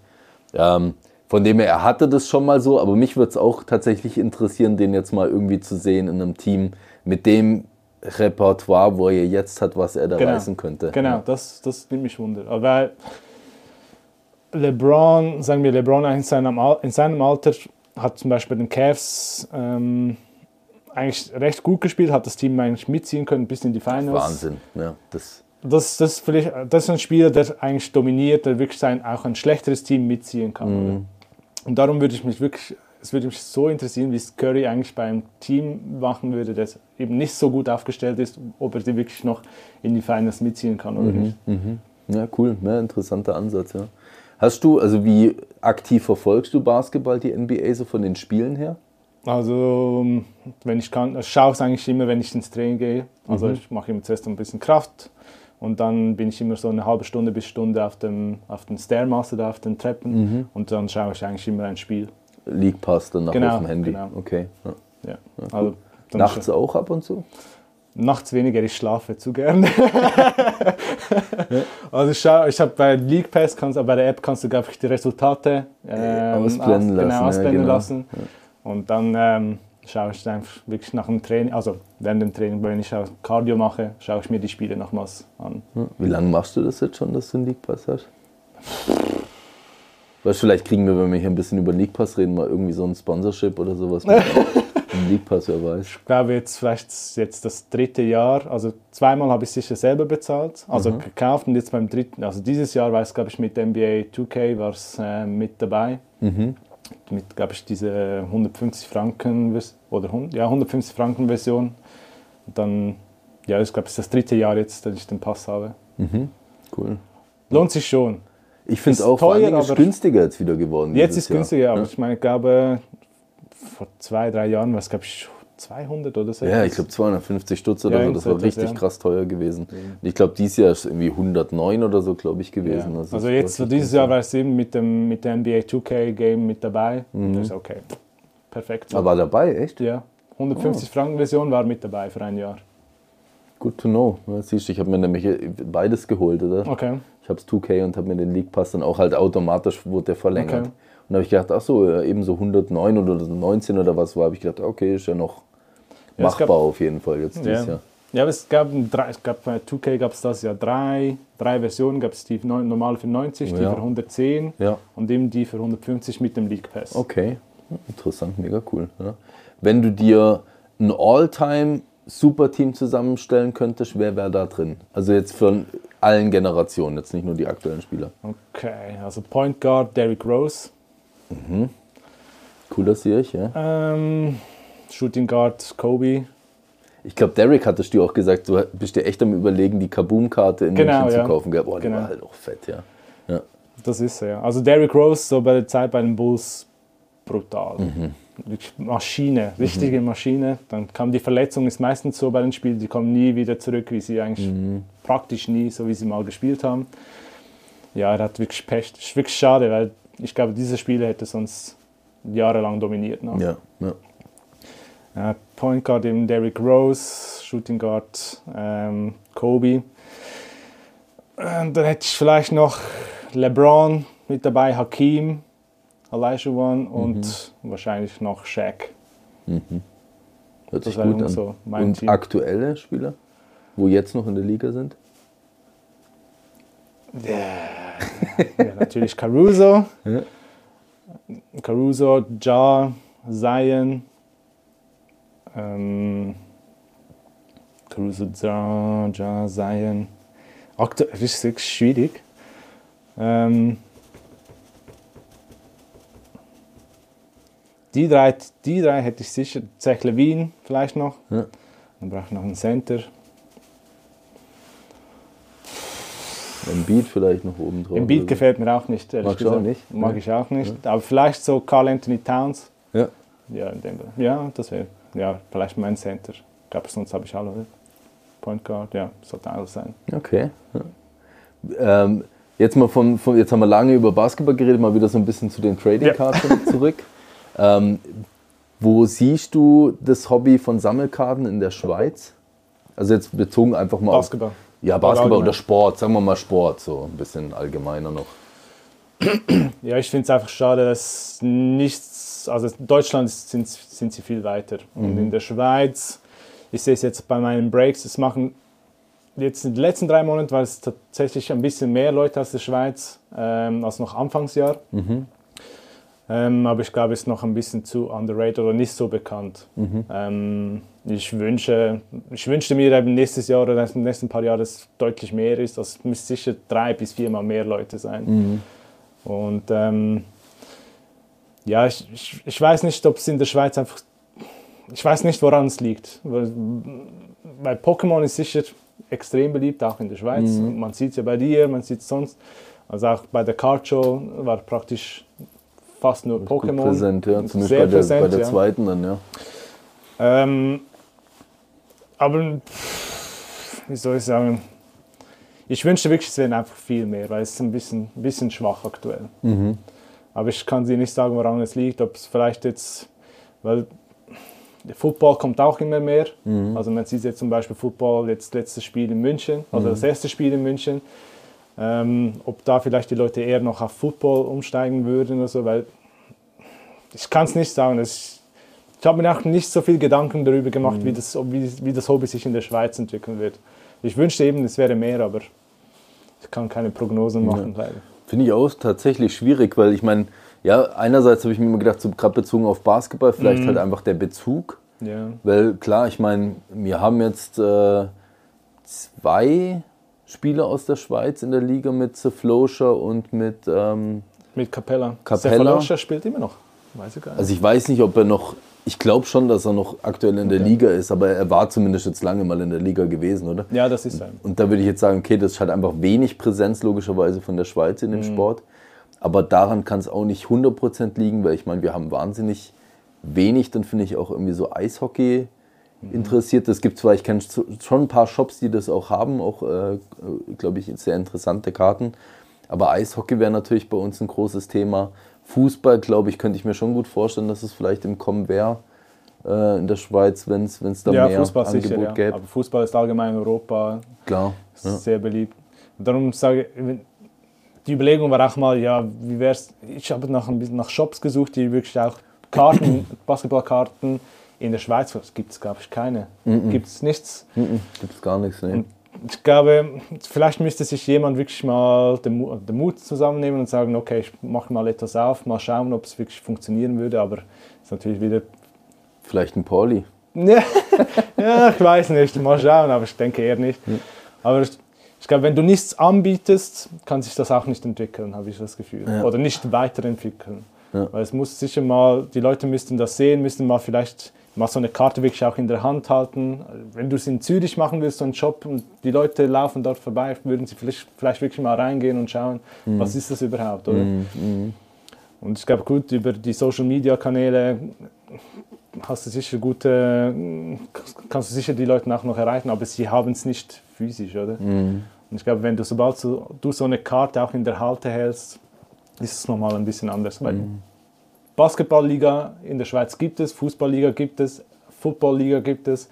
[SPEAKER 1] Ähm, von dem her, er hatte das schon mal so, aber mich würde es auch tatsächlich interessieren, den jetzt mal irgendwie zu sehen in einem Team mit dem Repertoire, wo er jetzt hat, was er da
[SPEAKER 2] Genau.
[SPEAKER 1] reißen könnte.
[SPEAKER 2] Genau, das, das nimmt mich wunder. Aber LeBron, sagen wir, LeBron in seinem, Al- in seinem Alter hat zum Beispiel den Cavs ähm, eigentlich recht gut gespielt, hat das Team eigentlich mitziehen können bis in die Finals.
[SPEAKER 1] Wahnsinn. Ja, das,
[SPEAKER 2] Das, das, vielleicht, das ist ein Spieler, der eigentlich dominiert, der wirklich sein, auch ein schlechteres Team mitziehen kann.
[SPEAKER 1] Mhm.
[SPEAKER 2] Und darum würde ich mich wirklich, es würde mich so interessieren, wie es Curry eigentlich beim Team machen würde, das eben nicht so gut aufgestellt ist, ob er die wirklich noch in die Finals mitziehen kann oder nicht.
[SPEAKER 1] Ja, cool. Ja, interessanter Ansatz, ja. Hast du, also wie aktiv verfolgst du Basketball, die NBA, so von den Spielen her?
[SPEAKER 2] Also, wenn ich kann, ich schaue es eigentlich immer, wenn ich ins Training gehe. Also,
[SPEAKER 1] Mhm.
[SPEAKER 2] ich mache immer zuerst ein bisschen Kraft und dann bin ich immer so eine halbe Stunde bis Stunde auf dem, auf den Stairmaster, da auf den Treppen
[SPEAKER 1] Mhm.
[SPEAKER 2] und dann schaue ich eigentlich immer ein Spiel.
[SPEAKER 1] League Pass dann nach
[SPEAKER 2] Genau,
[SPEAKER 1] auf dem Handy.
[SPEAKER 2] genau.
[SPEAKER 1] Okay. Ja.
[SPEAKER 2] Ja. Also,
[SPEAKER 1] Nachts auch ab und zu?
[SPEAKER 2] Nachts weniger, ich schlafe zu gerne. <laughs> also ich, schau- ich habe bei League Pass, kannst, bei der App kannst du, glaube ich, die Resultate ähm,
[SPEAKER 1] ausblenden
[SPEAKER 2] aus-
[SPEAKER 1] lassen,
[SPEAKER 2] Genau,
[SPEAKER 1] ja,
[SPEAKER 2] ausblenden
[SPEAKER 1] genau.
[SPEAKER 2] lassen. Und dann ähm, schaue ich einfach wirklich nach dem Training, also während dem Training, wenn ich auch Cardio mache, schaue ich mir die Spiele nochmals an.
[SPEAKER 1] Ja. Wie lange machst du das jetzt schon, dass du einen League Pass hast? Weißt, vielleicht kriegen wir, wenn wir hier ein bisschen über League Pass reden, mal irgendwie so ein Sponsorship oder sowas <laughs> Pass, wer weiß.
[SPEAKER 2] Ich glaube jetzt vielleicht jetzt das dritte Jahr, also zweimal habe ich sicher selber bezahlt, also
[SPEAKER 1] Mhm.
[SPEAKER 2] gekauft und jetzt beim dritten, also dieses Jahr war es glaube ich mit NBA 2K war es äh, mit dabei.
[SPEAKER 1] Mhm.
[SPEAKER 2] Mit glaube ich diese 150 Franken oder 100, ja 150 Franken Version. Und dann ja, ich glaube es ist das dritte Jahr jetzt, dass ich den Pass habe.
[SPEAKER 1] Cool.
[SPEAKER 2] Lohnt sich schon.
[SPEAKER 1] Ich finde es auch
[SPEAKER 2] teuer,
[SPEAKER 1] günstiger jetzt wieder geworden.
[SPEAKER 2] Jetzt ist es günstiger,
[SPEAKER 1] Jahr.
[SPEAKER 2] aber ich meine, ich glaube vor zwei, drei Jahren war es glaube ich 200 oder so.
[SPEAKER 1] Ja, ich glaube 250 Stutz oder
[SPEAKER 2] Ja,
[SPEAKER 1] so, das war richtig
[SPEAKER 2] ja.
[SPEAKER 1] krass teuer gewesen. Und ich glaube, dieses Jahr ist es irgendwie 109 oder so, glaube ich,
[SPEAKER 2] Ja.
[SPEAKER 1] gewesen.
[SPEAKER 2] Also,
[SPEAKER 1] es
[SPEAKER 2] jetzt, so dieses Jahr war es eben mit dem, mit dem NBA 2K Game mit dabei. Das ist okay. Perfekt. so.
[SPEAKER 1] Aber war dabei, echt?
[SPEAKER 2] ja, 150 Franken Version war mit dabei für ein Jahr.
[SPEAKER 1] Good to know. Ja, siehst du, ich habe mir nämlich beides geholt, oder?
[SPEAKER 2] Okay.
[SPEAKER 1] Ich habe es 2K und habe mir den League Pass dann auch halt automatisch wurde der verlängert.
[SPEAKER 2] Okay.
[SPEAKER 1] Und da habe ich gedacht, ach so, ja, eben so 109 oder so 19 oder was war, habe ich gedacht, okay, ist ja noch
[SPEAKER 2] Ja,
[SPEAKER 1] machbar
[SPEAKER 2] gab-
[SPEAKER 1] auf jeden Fall jetzt dieses
[SPEAKER 2] Ja.
[SPEAKER 1] Jahr.
[SPEAKER 2] ja, aber es gab, drei, es gab bei 2K gab es das ja drei, drei Versionen. Gab es die normale für 90, die
[SPEAKER 1] Ja.
[SPEAKER 2] für 110
[SPEAKER 1] Ja.
[SPEAKER 2] und eben die für 150 mit dem League Pass.
[SPEAKER 1] Okay, Ja, interessant, mega cool. Ja. Wenn du dir ein All-Time Superteam zusammenstellen könntest, wer wäre da drin? Also jetzt von allen Generationen, jetzt nicht nur die aktuellen Spieler.
[SPEAKER 2] Okay, also Point Guard Derrick Rose,
[SPEAKER 1] Cooler sehe ich, ja.
[SPEAKER 2] ähm, Shooting Guard Kobe.
[SPEAKER 1] Ich glaube, Derek hattest du auch gesagt, du bist dir echt am überlegen, die Kaboom-Karte in
[SPEAKER 2] Genau,
[SPEAKER 1] München
[SPEAKER 2] ja.
[SPEAKER 1] zu kaufen. Boah, die
[SPEAKER 2] Genau.
[SPEAKER 1] war halt auch fett, ja. ja.
[SPEAKER 2] Das ist er. ja. Also Derrick Rose, so bei der Zeit bei den Bulls, brutal. Wirklich Maschine, richtige Maschine. Dann kam die Verletzung, ist meistens so bei den Spielen, die kommen nie wieder zurück, wie sie eigentlich praktisch nie, so wie sie mal gespielt haben. Ja, er hat wirklich Pech. Das ist wirklich schade, weil ich glaube, diese Spiele hätte sonst jahrelang dominiert. noch.
[SPEAKER 1] ja, ja.
[SPEAKER 2] Ja, Point Guard eben Derrick Rose, Shooting Guard ähm, Kobe. Ähm, dann hätte ich vielleicht noch LeBron mit dabei, Hakim, Olajuwon und wahrscheinlich noch Shaq.
[SPEAKER 1] Hört
[SPEAKER 2] Das
[SPEAKER 1] sich gut an.
[SPEAKER 2] so mein
[SPEAKER 1] Und
[SPEAKER 2] Team.
[SPEAKER 1] aktuelle Spieler, wo jetzt noch in der Liga sind?
[SPEAKER 2] Ja, natürlich Caruso. <laughs>
[SPEAKER 1] Ja.
[SPEAKER 2] Caruso, Ja, Zion. Ähm, Caruso, Ja, Ja, Zion. Aktuell das ist wirklich schwierig. Ähm, die, drei, die drei hätte ich sicher. Zach Levine vielleicht noch.
[SPEAKER 1] Ja.
[SPEAKER 2] Dann brauche ich noch einen Center.
[SPEAKER 1] Wenn Embiid vielleicht noch oben drauf.
[SPEAKER 2] Embiid
[SPEAKER 1] oder so.
[SPEAKER 2] gefällt mir auch nicht,
[SPEAKER 1] Magst du auch nicht?
[SPEAKER 2] Mag
[SPEAKER 1] Nee.
[SPEAKER 2] ich auch nicht. Aber vielleicht so Carl Anthony Towns.
[SPEAKER 1] Ja.
[SPEAKER 2] Ja, in dem, ja das wäre, ja, vielleicht mein Center. Ich glaube, sonst habe ich alle. Point Guard, ja, sollte alles sein.
[SPEAKER 1] Okay. Ja. Ähm, jetzt, mal von, von, jetzt haben wir lange über Basketball geredet, mal wieder so ein bisschen zu den Trading
[SPEAKER 2] Ja.
[SPEAKER 1] Cards zurück. <laughs> Ähm, wo siehst du das Hobby von Sammelkarten in der Schweiz? Also jetzt bezogen einfach mal
[SPEAKER 2] Basketball.
[SPEAKER 1] auf ja, Basketball
[SPEAKER 2] allgemein.
[SPEAKER 1] oder Sport, sagen wir mal Sport, so ein bisschen allgemeiner noch.
[SPEAKER 2] Ja, ich finde es einfach schade, dass nichts, also in Deutschland sind, sind sie viel weiter. Und in der Schweiz, ich sehe es jetzt bei meinen Breaks, es machen jetzt in den letzten drei Monaten war es tatsächlich ein bisschen mehr Leute aus der Schweiz ähm, als noch Anfangsjahr. Ähm, aber ich glaube, es ist noch ein bisschen zu underrated oder nicht so bekannt. Ähm, ich, wünsche, ich wünschte mir eben nächstes Jahr oder in den nächsten paar Jahren, dass es deutlich mehr ist. Das müsste sicher drei bis viermal mehr Leute sein. Und ähm, ja, ich, ich, ich weiß nicht, ob es in der Schweiz einfach. Ich weiß nicht, woran es liegt. Weil, weil Pokémon ist sicher extrem beliebt, auch in der Schweiz. Man sieht es ja bei dir, man sieht es sonst. Also auch bei der Card Show war praktisch fast nur Pokémon.
[SPEAKER 1] präsent, ja. Zumindest
[SPEAKER 2] Sehr
[SPEAKER 1] bei der,
[SPEAKER 2] präsent,
[SPEAKER 1] bei der
[SPEAKER 2] ja.
[SPEAKER 1] zweiten dann, ja.
[SPEAKER 2] Ähm, aber wie soll ich sagen? Ich wünschte wirklich, es wären einfach viel mehr, weil es ist ein bisschen, ein bisschen schwach aktuell. Aber ich kann dir nicht sagen, woran es liegt. Ob es vielleicht jetzt, weil der Football kommt auch immer mehr. Also man sieht jetzt zum Beispiel Football, jetzt letztes Spiel in München, also das erste Spiel in München. Ähm, ob da vielleicht die Leute eher noch auf Football umsteigen würden oder so, weil ich kann es nicht sagen. Das, ich habe mir auch nicht so viel Gedanken darüber gemacht, wie, das, wie, wie das Hobby sich in der Schweiz entwickeln wird. Ich wünschte eben, es wäre mehr, aber ich kann keine Prognosen machen, leider.
[SPEAKER 1] Finde ich auch tatsächlich schwierig, weil ich meine, ja, einerseits habe ich mir immer gedacht, so gerade bezogen auf Basketball, vielleicht
[SPEAKER 2] Mhm.
[SPEAKER 1] halt einfach der Bezug.
[SPEAKER 2] Ja.
[SPEAKER 1] Weil klar, ich meine, wir haben jetzt äh, zwei Spieler aus der Schweiz in der Liga mit Floscher und mit, ähm,
[SPEAKER 2] Mit Capella.
[SPEAKER 1] Capella.
[SPEAKER 2] Stefan spielt immer noch. Weiß ich gar nicht.
[SPEAKER 1] also ich weiß nicht, ob er noch, ich glaube schon, dass er noch aktuell in der Liga ist, aber er war zumindest jetzt lange mal in der Liga gewesen, oder?
[SPEAKER 2] ja, das ist ein.
[SPEAKER 1] Und da würde ich jetzt sagen, okay, das ist halt einfach wenig Präsenz logischerweise von der Schweiz in dem Sport. Aber daran kann es auch nicht 100% liegen, weil ich meine, wir haben wahnsinnig wenig, dann finde ich auch irgendwie so Eishockey interessiert. Es gibt zwar, ich kenne schon ein paar Shops, die das auch haben, auch, äh, glaube ich, sehr interessante Karten. Aber Eishockey wäre natürlich bei uns ein großes Thema. Fußball, glaube ich, könnte ich mir schon gut vorstellen, dass es vielleicht im Kommen wäre äh, in der Schweiz, wenn es da
[SPEAKER 2] Ja,
[SPEAKER 1] mehr
[SPEAKER 2] Fußball
[SPEAKER 1] Angebot
[SPEAKER 2] sicher, ja.
[SPEAKER 1] gäbe.
[SPEAKER 2] Aber Fußball ist allgemein in Europa
[SPEAKER 1] Klar. Ja.
[SPEAKER 2] sehr beliebt. Und darum sage ich, die Überlegung war auch mal, ja, wie wär's, ich habe nach, ein bisschen nach Shops gesucht, die wirklich auch Karten, <coughs> Basketballkarten in der Schweiz, gibt es, glaube ich, keine. Gibt es nichts.
[SPEAKER 1] Gibt es gar nichts, ne?
[SPEAKER 2] Ich glaube, vielleicht müsste sich jemand wirklich mal den, Mu- den Mut zusammennehmen und sagen, okay, ich mache mal etwas auf, mal schauen, ob es wirklich funktionieren würde, aber ist natürlich wieder
[SPEAKER 1] Vielleicht ein Pauli.
[SPEAKER 2] ja, <laughs> ja, ich weiß nicht, mal schauen, aber ich denke eher nicht. Aber ich, ich glaube, wenn du nichts anbietest, kann sich das auch nicht entwickeln, habe ich das Gefühl.
[SPEAKER 1] Ja.
[SPEAKER 2] Oder nicht weiterentwickeln.
[SPEAKER 1] Ja.
[SPEAKER 2] Weil es muss sicher mal, die Leute müssten das sehen, müssten mal vielleicht mal so eine Karte wirklich auch in der Hand halten. Wenn du es in Zürich machen willst, so einen Shop und die Leute laufen dort vorbei, würden sie vielleicht, vielleicht wirklich mal reingehen und schauen,
[SPEAKER 1] Mhm.
[SPEAKER 2] was ist das überhaupt, oder? Und ich glaube, gut, über die Social Media Kanäle hast du sicher gute, kannst du sicher die Leute auch noch erreichen, aber sie haben es nicht physisch, oder? Und ich glaube, wenn du sobald du, du so eine Karte auch in der Halte hältst, ist es nochmal ein bisschen anders. Weil Basketballliga in der Schweiz gibt es, Fußballliga gibt es, Footballliga gibt es.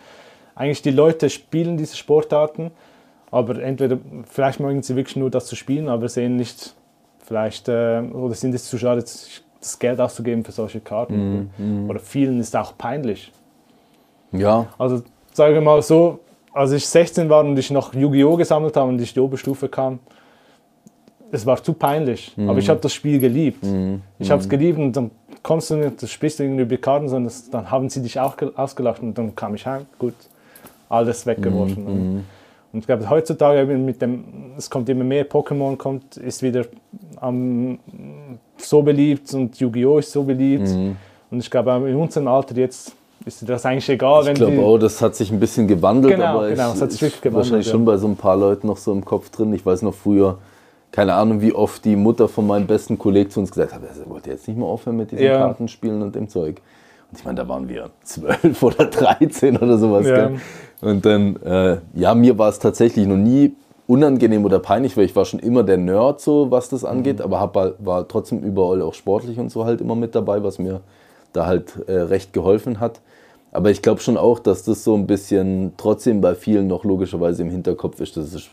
[SPEAKER 2] Eigentlich die Leute spielen diese Sportarten, aber entweder vielleicht mögen sie wirklich nur das zu spielen, aber sehen nicht vielleicht äh, oder sind es zu schade, das Geld auszugeben für solche Karten. Oder vielen ist auch peinlich.
[SPEAKER 1] Ja,
[SPEAKER 2] Also sage mal so, als ich 16 war und ich noch Yu-Gi-Oh! gesammelt habe und ich die Oberstufe kam, es war zu peinlich. Aber ich habe das Spiel geliebt. Ich habe es geliebt und dann kommst du nicht, du sprichst irgendwie Karten, sondern das, dann haben sie dich auch ge- ausgelacht und dann kam ich heim, gut, alles weggeworfen. Und ich glaube, heutzutage mit dem, es kommt immer mehr, Pokémon kommt, ist wieder ähm, so beliebt und Yu-Gi-Oh! ist so beliebt. Und ich glaube, in unserem Alter jetzt ist das eigentlich egal,
[SPEAKER 1] ich glaube auch, das hat sich ein bisschen gewandelt,
[SPEAKER 2] Genau,
[SPEAKER 1] aber
[SPEAKER 2] genau,
[SPEAKER 1] ich,
[SPEAKER 2] es hat sich wirklich gewandelt,
[SPEAKER 1] wahrscheinlich
[SPEAKER 2] ja.
[SPEAKER 1] schon bei so ein paar Leuten noch so im Kopf drin. Ich weiß noch früher, keine Ahnung, wie oft die Mutter von meinem besten Kollegen zu uns gesagt hat, er wollte jetzt nicht mehr aufhören mit diesen
[SPEAKER 2] Ja.
[SPEAKER 1] Kartenspielen und dem Zeug. Und ich meine, da waren wir zwölf <laughs> oder 13 oder sowas.
[SPEAKER 2] Ja.
[SPEAKER 1] Und dann, äh, ja, mir war es tatsächlich noch nie unangenehm oder peinlich, weil ich war schon immer der Nerd, so was das angeht, aber hab, halt- war trotzdem überall auch sportlich und so halt immer mit dabei, was mir da halt äh, recht geholfen hat. Aber ich glaube schon auch, dass das so ein bisschen trotzdem bei vielen noch logischerweise im Hinterkopf ist. Das ist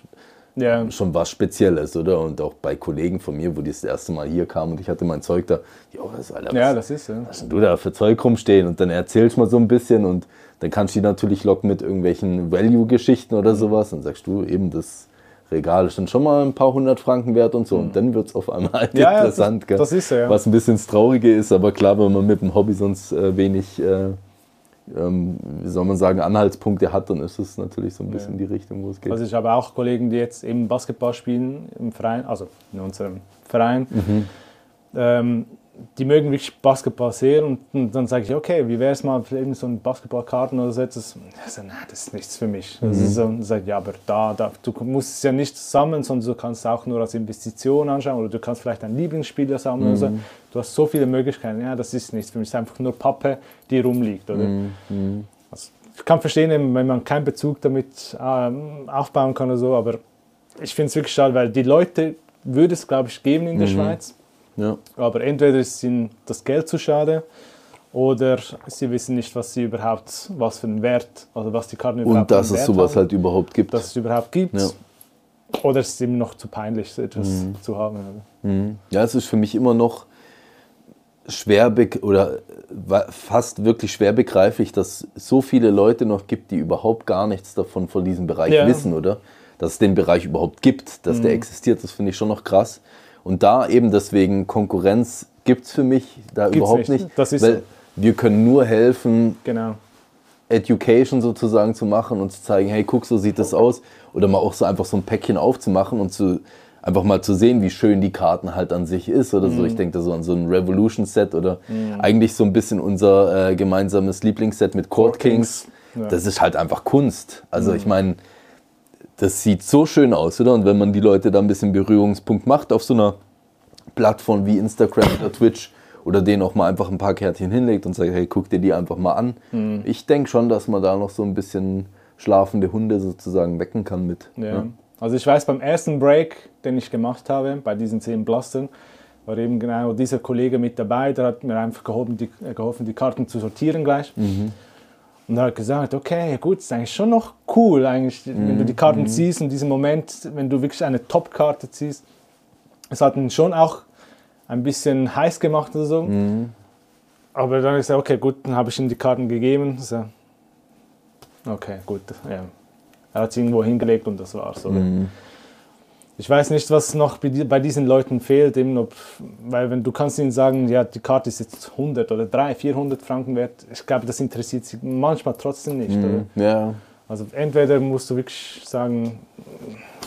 [SPEAKER 2] Ja,
[SPEAKER 1] schon was Spezielles, oder? Und auch bei Kollegen von mir, wo die das erste Mal hier kamen und ich hatte mein Zeug da, jo, was, Alter, was,
[SPEAKER 2] ja das ist ja.
[SPEAKER 1] was denn du da für Zeug rumstehen? Und dann erzählst du mal so ein bisschen und dann kannst du die natürlich locken mit irgendwelchen Value-Geschichten oder sowas. Und sagst du, eben das Regal ist dann schon mal ein paar hundert Franken wert und so. Und dann wird es auf einmal halt <laughs>
[SPEAKER 2] Ja,
[SPEAKER 1] interessant.
[SPEAKER 2] das- das ist ja.
[SPEAKER 1] Was ein bisschen das Traurige ist, aber klar, wenn man mit dem Hobby sonst äh, wenig, äh, ähm, wie soll man sagen, Anhaltspunkte hat, dann ist es natürlich so ein bisschen die Richtung, wo es geht.
[SPEAKER 2] Also ich habe auch Kollegen, die jetzt eben Basketball spielen im Verein, also in unserem Verein.
[SPEAKER 1] Mhm.
[SPEAKER 2] Ähm, die mögen wirklich Basketball sehr und, und dann sage ich, okay, wie wäre es mal für eben so ein Basketballkarten oder so etwas? Sage, nein, das ist nichts für mich. Das
[SPEAKER 1] Mhm.
[SPEAKER 2] ist so, sage, ja, aber da, da, du musst es ja nicht sammeln, sondern du kannst es auch nur als Investition anschauen oder du kannst vielleicht einen Lieblingsspieler sammeln oder so.
[SPEAKER 1] Mhm.
[SPEAKER 2] Du hast so viele Möglichkeiten. Ja, das ist nichts für mich. Es ist einfach nur Pappe, die rumliegt, oder?
[SPEAKER 1] Mhm.
[SPEAKER 2] Also, ich kann verstehen, wenn man keinen Bezug damit ähm, aufbauen kann oder so, aber ich finde es wirklich schade, weil die Leute würde es, glaube ich, geben in der Schweiz,
[SPEAKER 1] ja.
[SPEAKER 2] aber entweder ist ihnen das Geld zu schade oder sie wissen nicht, was sie überhaupt, was für einen Wert, also was die Karten überhaupt
[SPEAKER 1] Und dass es
[SPEAKER 2] Wert
[SPEAKER 1] sowas
[SPEAKER 2] haben,
[SPEAKER 1] halt überhaupt gibt.
[SPEAKER 2] dass es überhaupt gibt.
[SPEAKER 1] Ja.
[SPEAKER 2] Oder es ist ihm noch zu peinlich, so etwas
[SPEAKER 1] Mhm.
[SPEAKER 2] zu haben. oder?
[SPEAKER 1] Ja, es ist für mich immer noch schwer oder fast wirklich schwer begreiflich, dass es so viele Leute noch gibt, die überhaupt gar nichts davon von diesem Bereich
[SPEAKER 2] Ja.
[SPEAKER 1] wissen, oder? Dass es den Bereich überhaupt gibt, dass der existiert, das finde ich schon noch krass. Und da eben deswegen Konkurrenz gibt es für mich da
[SPEAKER 2] Gibt's
[SPEAKER 1] überhaupt
[SPEAKER 2] nicht.
[SPEAKER 1] nicht.
[SPEAKER 2] Das ist
[SPEAKER 1] weil
[SPEAKER 2] so.
[SPEAKER 1] wir können nur helfen,
[SPEAKER 2] Genau.
[SPEAKER 1] Education sozusagen zu machen und zu zeigen, hey, guck, so sieht das aus. Oder mal auch so einfach so ein Päckchen aufzumachen und zu einfach mal zu sehen, wie schön die Karten halt an sich ist oder
[SPEAKER 2] Mhm.
[SPEAKER 1] so. Ich denke da so an so ein Revolution-Set oder eigentlich so ein bisschen unser äh, gemeinsames Lieblingsset mit Court
[SPEAKER 2] Court
[SPEAKER 1] Kings.
[SPEAKER 2] Kings, ja. Mhm.
[SPEAKER 1] Das ist halt einfach Kunst. Also ich meine, das sieht so schön aus, oder? Und wenn man die Leute da ein bisschen Berührungspunkt macht auf so einer Plattform wie Instagram oder Twitch oder denen auch mal einfach ein paar Kärtchen hinlegt und sagt, hey, guck dir die einfach mal an.
[SPEAKER 2] Mhm.
[SPEAKER 1] Ich denke schon, dass man da noch so ein bisschen schlafende Hunde sozusagen wecken kann mit.
[SPEAKER 2] Ja. Also ich weiß, beim ersten Break, den ich gemacht habe, bei diesen zehn Blastern, war eben genau dieser Kollege mit dabei, der hat mir einfach geholfen, die, äh, geholfen, die Karten zu sortieren gleich. Und er hat gesagt, okay, gut, ist eigentlich schon noch cool, eigentlich, wenn du die Karten ziehst und diesen Moment, wenn du wirklich eine Top-Karte ziehst. Es hat ihn schon auch ein bisschen heiß gemacht oder so. Aber dann habe ich gesagt, okay, gut, dann habe ich ihm die Karten gegeben. So, okay, gut, ja. Er hat sie irgendwo hingelegt und das war's. Oder? Ich weiß nicht, was noch bei di- bei diesen Leuten fehlt, eben ob, weil wenn du kannst ihnen sagen, ja, die Karte ist jetzt 100 oder 300, 400 Franken wert, ich glaube, das interessiert sie manchmal trotzdem nicht. Oder?
[SPEAKER 1] Ja,
[SPEAKER 2] Also entweder musst du wirklich sagen,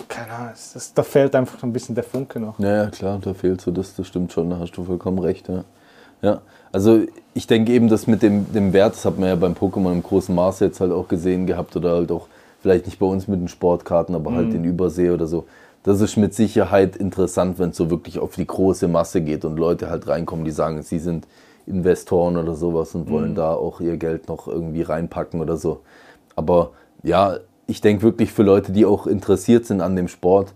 [SPEAKER 2] keine Ahnung, es- das, da fehlt einfach ein bisschen der Funke noch.
[SPEAKER 1] ja, ja, klar, da fehlt so das, das stimmt schon, da hast du vollkommen recht. Ja. Ja, also ich denke eben, dass mit dem, dem Wert, das hat man ja beim Pokémon im großen Maße jetzt halt auch gesehen gehabt oder halt auch vielleicht nicht bei uns mit den Sportkarten, aber halt in Übersee oder so. Das ist mit Sicherheit interessant, wenn es so wirklich auf die große Masse geht und Leute halt reinkommen, die sagen, sie sind Investoren oder sowas und wollen da auch ihr Geld noch irgendwie reinpacken oder so. Aber ja, ich denke wirklich für Leute, die auch interessiert sind an dem Sport,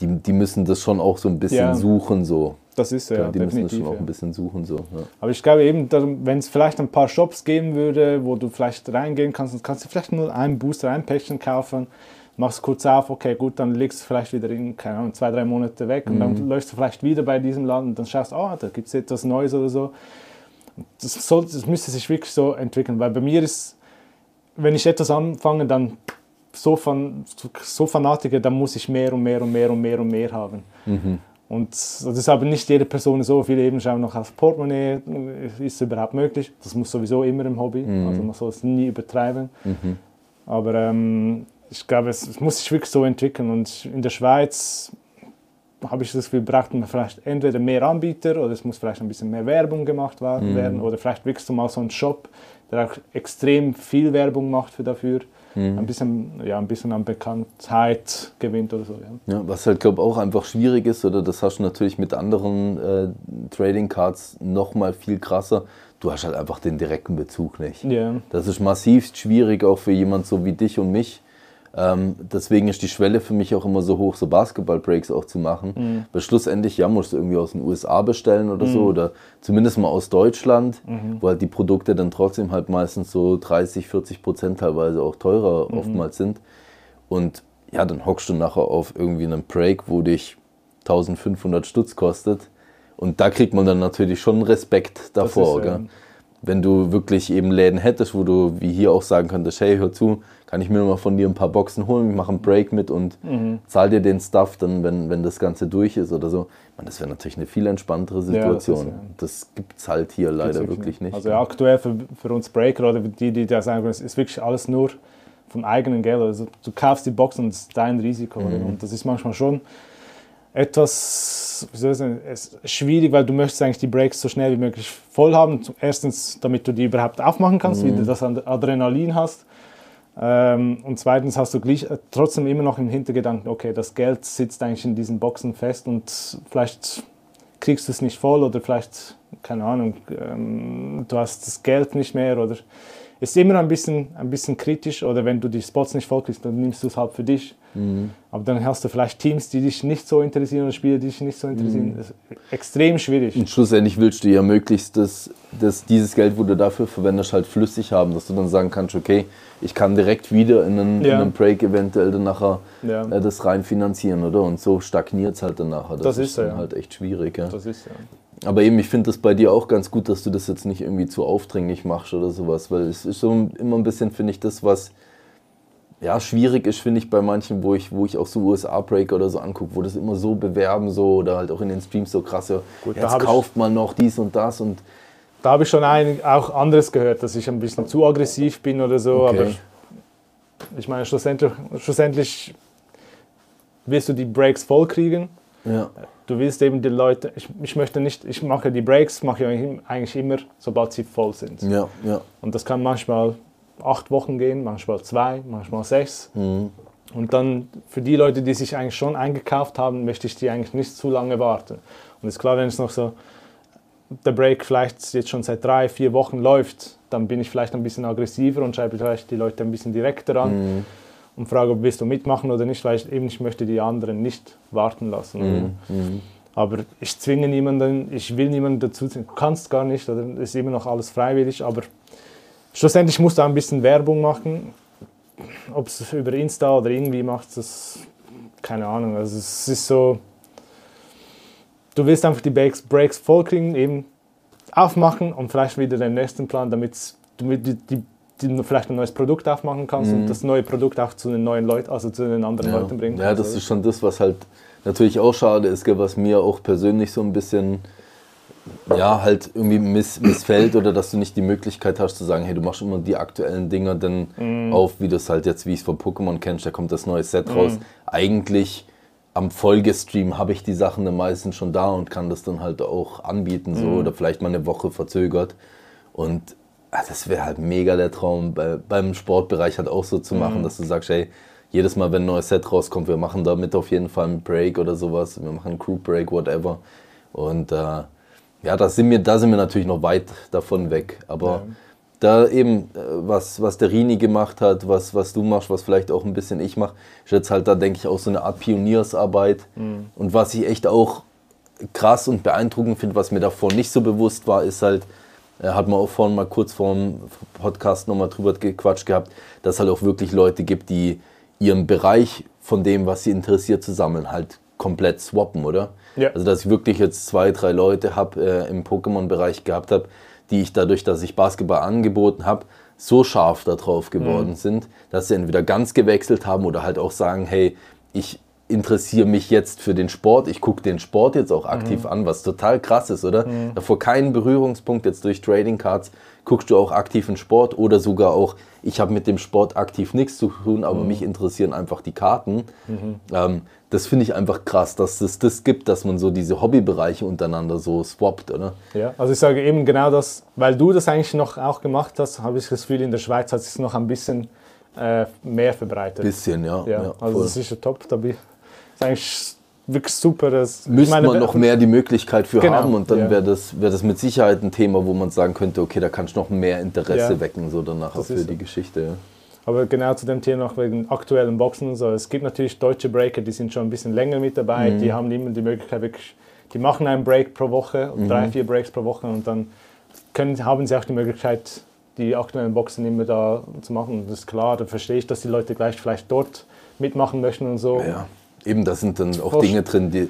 [SPEAKER 1] die, die müssen das schon auch so ein bisschen
[SPEAKER 2] Ja.
[SPEAKER 1] suchen so.
[SPEAKER 2] Das ist ja,
[SPEAKER 1] die müssen das
[SPEAKER 2] definitiv.
[SPEAKER 1] schon auch
[SPEAKER 2] ja.
[SPEAKER 1] ein bisschen suchen so. Ja.
[SPEAKER 2] Aber ich glaube eben, wenn es vielleicht ein paar Shops geben würde, wo du vielleicht reingehen kannst, dann kannst du vielleicht nur einen Booster, ein Päckchen kaufen, machst kurz auf, okay, gut, dann legst du vielleicht wieder in, keine Ahnung, zwei, drei Monate weg und
[SPEAKER 1] Mhm.
[SPEAKER 2] dann läufst du vielleicht wieder bei diesem Laden und dann schaust, oh, da gibt es etwas Neues oder so. Das, soll, das müsste sich wirklich so entwickeln, weil bei mir ist, wenn ich etwas anfange, dann so, fan, so Fanatiker, dann muss ich mehr und mehr und mehr und mehr und mehr haben. Und das ist aber nicht jede Person so. Viele eben schauen noch aufs Portemonnaie. Ist es überhaupt möglich? Das muss sowieso immer im Hobby. Also man soll es nie übertreiben. Aber ähm, ich glaube, es, es muss sich wirklich so entwickeln. Und in der Schweiz, habe ich das Gefühl, braucht man vielleicht entweder mehr Anbieter oder es muss vielleicht ein bisschen mehr Werbung gemacht
[SPEAKER 1] Mhm.
[SPEAKER 2] werden oder vielleicht wirklich mal so einen Shop, der auch extrem viel Werbung macht für dafür,
[SPEAKER 1] Mhm.
[SPEAKER 2] ein, bisschen, ja, ein bisschen an Bekanntheit gewinnt oder so. Ja.
[SPEAKER 1] Ja, was halt, glaube ich, auch einfach schwierig ist, oder das hast du natürlich mit anderen äh, Trading Cards noch mal viel krasser. Du hast halt einfach den direkten Bezug nicht.
[SPEAKER 2] Ja.
[SPEAKER 1] Das ist massivst schwierig, auch für jemand so wie dich und mich. Ähm, deswegen ist die Schwelle für mich auch immer so hoch, so Basketball-Breaks auch zu machen. Weil schlussendlich, ja, musst du irgendwie aus den USA bestellen oder so, oder zumindest mal aus Deutschland, wo halt die Produkte dann trotzdem halt meistens so 30, 40 Prozent teilweise auch teurer oftmals sind. Und ja, dann hockst du nachher auf irgendwie einen Break, wo dich 1500 Stutz kostet. Und da kriegt man dann natürlich schon Respekt davor.
[SPEAKER 2] ist,
[SPEAKER 1] gell? Wenn du wirklich eben Läden hättest, wo du wie hier auch sagen könntest, hey, hör zu, kann ich mir mal von dir ein paar Boxen holen, ich mache einen Break mit und zahl dir den Stuff dann, wenn, wenn das Ganze durch ist oder so. Man, das wäre natürlich eine viel entspanntere
[SPEAKER 2] das
[SPEAKER 1] Situation.
[SPEAKER 2] ja.
[SPEAKER 1] das gibt's halt hier leider
[SPEAKER 2] Gibt's
[SPEAKER 1] wirklich nicht.
[SPEAKER 2] Also ja, aktuell für, für uns Breaker oder die, die da sagen, es ist wirklich alles nur vom eigenen Geld. Also du kaufst die Box und es ist dein Risiko.
[SPEAKER 1] Mhm.
[SPEAKER 2] Und das ist manchmal schon etwas sagen, es schwierig, weil du möchtest eigentlich die Breaks so schnell wie möglich voll haben. Erstens, damit du die überhaupt aufmachen kannst,
[SPEAKER 1] Mhm.
[SPEAKER 2] wie du das Ad- Adrenalin hast. Ähm, und zweitens hast du äh, trotzdem immer noch im Hintergedanken, okay, das Geld sitzt eigentlich in diesen Boxen fest und vielleicht kriegst du es nicht voll oder vielleicht, keine Ahnung, ähm, du hast das Geld nicht mehr oder ist immer ein bisschen, ein bisschen kritisch oder wenn du die Spots nicht voll kriegst, dann nimmst du es halt für dich. Aber dann hast du vielleicht Teams, die dich nicht so interessieren oder Spiele, die dich nicht so interessieren. Das ist extrem schwierig.
[SPEAKER 1] Und schlussendlich willst du ja möglichst das, das, dieses Geld, wo du dafür verwendest, halt flüssig haben, dass du dann sagen kannst, okay, ich kann direkt wieder in einen,
[SPEAKER 2] Ja.
[SPEAKER 1] in einen Break eventuell dann nachher
[SPEAKER 2] Ja.
[SPEAKER 1] äh, das rein finanzieren, oder? Und so stagniert es halt dann nachher.
[SPEAKER 2] Das ist so,
[SPEAKER 1] dann
[SPEAKER 2] ja.
[SPEAKER 1] halt echt schwierig. Ja.
[SPEAKER 2] Das ist ja.
[SPEAKER 1] Aber eben, ich finde das bei dir auch ganz gut, dass du das jetzt nicht irgendwie zu aufdringlich machst oder sowas, weil es ist so immer ein bisschen, finde ich, das, was ja, schwierig ist, finde ich, bei manchen, wo ich, wo ich auch so USA-Breaker oder so angucke, wo das immer so bewerben, so oder halt auch in den Streams so krass, ja,
[SPEAKER 2] Gut, da
[SPEAKER 1] jetzt
[SPEAKER 2] ich-
[SPEAKER 1] kauft man noch dies und das und
[SPEAKER 2] Da habe ich schon ein, auch anderes gehört, dass ich ein bisschen zu aggressiv bin oder so.
[SPEAKER 1] Okay.
[SPEAKER 2] Aber ich meine, schlussendlich, schlussendlich wirst du die Breaks voll kriegen.
[SPEAKER 1] Ja.
[SPEAKER 2] Du willst eben die Leute, ich, ich möchte nicht, ich mache die Breaks, mache ich eigentlich immer, sobald sie voll sind.
[SPEAKER 1] Ja, ja.
[SPEAKER 2] Und das kann manchmal acht Wochen gehen, manchmal zwei, manchmal sechs.
[SPEAKER 1] Mhm.
[SPEAKER 2] Und dann für die Leute, die sich eigentlich schon eingekauft haben, möchte ich die eigentlich nicht zu lange warten. Und ist klar, wenn es noch so der Break vielleicht jetzt schon seit drei, vier Wochen läuft, dann bin ich vielleicht ein bisschen aggressiver und schreibe vielleicht die Leute ein bisschen direkter an
[SPEAKER 1] Mhm.
[SPEAKER 2] Und frage, ob willst du mitmachen oder nicht, weil ich eben ich möchte die anderen nicht warten lassen.
[SPEAKER 1] Mhm.
[SPEAKER 2] Aber ich zwinge niemanden, ich will niemanden dazu zwingen. Du kannst gar nicht, oder ist immer noch alles freiwillig, aber schlussendlich musst du ein bisschen Werbung machen. Ob es über Insta oder irgendwie macht, das keine Ahnung. Also es ist so, du willst einfach die Breaks, Breaks voll kriegen, eben aufmachen und vielleicht wieder den nächsten Plan, damit die, die vielleicht ein neues Produkt aufmachen kannst und das neue Produkt auch zu den neuen Leuten, also zu den anderen
[SPEAKER 1] Ja.
[SPEAKER 2] Leuten bringen
[SPEAKER 1] ja,
[SPEAKER 2] kannst.
[SPEAKER 1] das ist schon das, was halt natürlich auch schade ist, was mir auch persönlich so ein bisschen ja, halt irgendwie miss, missfällt oder dass du nicht die Möglichkeit hast zu sagen, hey, du machst immer die aktuellen Dinger dann
[SPEAKER 2] Mhm.
[SPEAKER 1] auf, wie du es halt jetzt, wie ich es von Pokémon kennst, da kommt das neue Set
[SPEAKER 2] Mhm.
[SPEAKER 1] raus. Eigentlich am Folgestream habe ich die Sachen dann meistens schon da und kann das dann halt auch anbieten so
[SPEAKER 2] Mhm.
[SPEAKER 1] oder vielleicht mal eine Woche verzögert und ah, das wäre halt mega der Traum, bei, beim Sportbereich halt auch so zu
[SPEAKER 2] Mhm.
[SPEAKER 1] machen, dass du sagst, hey, jedes Mal, wenn ein neues Set rauskommt, wir machen damit auf jeden Fall einen Break oder sowas, wir machen einen Crew Break, whatever. Und äh, ja, da sind, wir, da sind wir natürlich noch weit davon weg. Aber
[SPEAKER 2] Ja.
[SPEAKER 1] da eben, äh, was, was der Rini gemacht hat, was, was du machst, was vielleicht auch ein bisschen ich mache, ist jetzt halt da, denke ich, auch so eine Art Pioniersarbeit. Und was ich echt auch krass und beeindruckend finde, was mir davor nicht so bewusst war, ist halt, hat man auch vorhin mal kurz vor dem Podcast nochmal drüber gequatscht gehabt, dass es halt auch wirklich Leute gibt, die ihren Bereich von dem, was sie interessiert, zu sammeln, halt komplett swappen, oder?
[SPEAKER 2] Ja.
[SPEAKER 1] Also dass ich wirklich jetzt zwei, drei Leute habe äh, im Pokémon-Bereich gehabt habe, die ich dadurch, dass ich Basketball angeboten habe, so scharf darauf geworden sind, dass sie entweder ganz gewechselt haben oder halt auch sagen, hey, ich interessiere mich jetzt für den Sport. Ich gucke den Sport jetzt auch aktiv an, was total krass ist, oder? Davor keinen Berührungspunkt jetzt durch Trading Cards. Guckst du auch aktiv in Sport oder sogar auch, ich habe mit dem Sport aktiv nichts zu tun, aber mich interessieren einfach die Karten. Ähm, das finde ich einfach krass, dass es das gibt, dass man so diese Hobbybereiche untereinander so swappt, oder?
[SPEAKER 2] Ja, also ich sage eben genau das, weil du das eigentlich noch auch gemacht hast, habe ich das Gefühl, in der Schweiz hat es sich noch ein bisschen äh, mehr verbreitet.
[SPEAKER 1] Bisschen, ja.
[SPEAKER 2] ja,
[SPEAKER 1] ja,
[SPEAKER 2] also
[SPEAKER 1] voll.
[SPEAKER 2] das ist ja top. Da bin- ist eigentlich wirklich super. Das, ich
[SPEAKER 1] Müsste
[SPEAKER 2] meine,
[SPEAKER 1] man noch mehr die Möglichkeit für
[SPEAKER 2] Genau,
[SPEAKER 1] haben und dann
[SPEAKER 2] ja.
[SPEAKER 1] wäre das, wär das mit Sicherheit ein Thema, wo man sagen könnte, okay, da kannst du noch mehr Interesse
[SPEAKER 2] Ja.
[SPEAKER 1] wecken, so danach für
[SPEAKER 2] ist so.
[SPEAKER 1] die Geschichte. Ja.
[SPEAKER 2] Aber genau zu dem Thema noch wegen aktuellen Boxen und so. Es gibt natürlich deutsche Breaker, die sind schon ein bisschen länger mit dabei.
[SPEAKER 1] Mhm.
[SPEAKER 2] Die haben immer die Möglichkeit, wirklich, die machen einen Break pro Woche,
[SPEAKER 1] Mhm.
[SPEAKER 2] drei, vier Breaks pro Woche und dann können, haben sie auch die Möglichkeit, die aktuellen Boxen immer da zu machen. Und das ist klar, da verstehe ich, dass die Leute gleich vielleicht dort mitmachen möchten und so.
[SPEAKER 1] Ja, eben, da sind dann auch
[SPEAKER 2] Forsch-
[SPEAKER 1] Dinge drin, die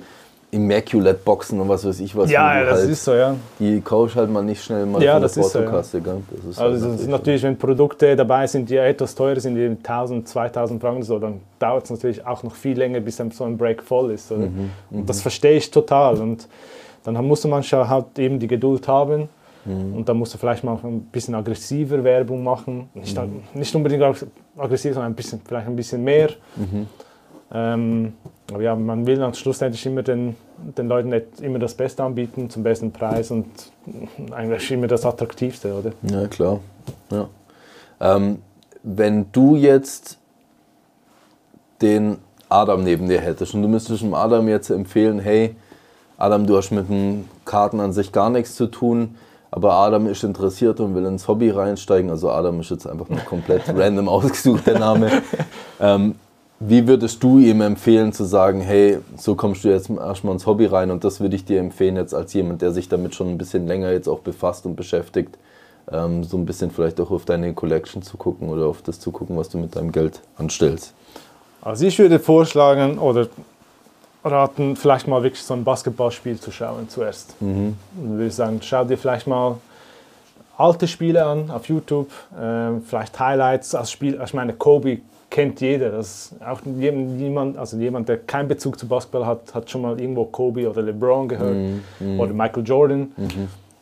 [SPEAKER 1] Immaculate-Boxen und was weiß ich was.
[SPEAKER 2] Ja,
[SPEAKER 1] du
[SPEAKER 2] das
[SPEAKER 1] halt
[SPEAKER 2] ist so, ja.
[SPEAKER 1] Die kaufst halt mal nicht schnell mal
[SPEAKER 2] Ja,
[SPEAKER 1] von
[SPEAKER 2] das
[SPEAKER 1] der
[SPEAKER 2] ist so, ja.
[SPEAKER 1] Portokasse. Das ist halt
[SPEAKER 2] Also das ist natürlich, wenn Produkte dabei sind, die etwas teurer sind, die 1000, 2000 Franken so, dann dauert es natürlich auch noch viel länger, bis dann so ein Break voll ist. Oder? Und das verstehe ich total. Und dann musst du manchmal halt eben die Geduld haben. Und dann musst du vielleicht mal ein bisschen aggressiver Werbung machen. Nicht, nicht unbedingt ag- aggressiv, sondern ein bisschen, vielleicht ein bisschen mehr. Ähm, aber ja, man will dann schlussendlich immer den, den Leuten nicht immer das Beste anbieten, zum besten Preis und eigentlich immer das Attraktivste, oder?
[SPEAKER 1] Ja, klar. Ja. Ähm, wenn du jetzt den Adam neben dir hättest und du müsstest dem Adam jetzt empfehlen, hey, Adam, du hast mit den Karten an sich gar nichts zu tun, aber Adam ist interessiert und will ins Hobby reinsteigen. Also Adam ist jetzt einfach mal komplett <laughs> random ausgesucht, der Name. Ähm, wie würdest du ihm empfehlen zu sagen, hey, so kommst du jetzt erstmal ins Hobby rein und das würde ich dir empfehlen jetzt als jemand, der sich damit schon ein bisschen länger jetzt auch befasst und beschäftigt, ähm, so ein bisschen vielleicht auch auf deine Collection zu gucken oder auf das zu gucken, was du mit deinem Geld anstellst.
[SPEAKER 2] Also ich würde vorschlagen oder raten, vielleicht mal wirklich so ein Basketballspiel zu schauen zuerst.
[SPEAKER 1] Mhm.
[SPEAKER 2] Dann würde ich sagen, schau dir vielleicht mal alte Spiele an auf YouTube, ähm, vielleicht Highlights als Spiel. Ich meine, Kobe kennt jeder. Das auch jem- niemand, also jemand, der keinen Bezug zu Basketball hat, hat schon mal irgendwo Kobe oder LeBron gehört
[SPEAKER 1] Mhm.
[SPEAKER 2] oder Michael Jordan.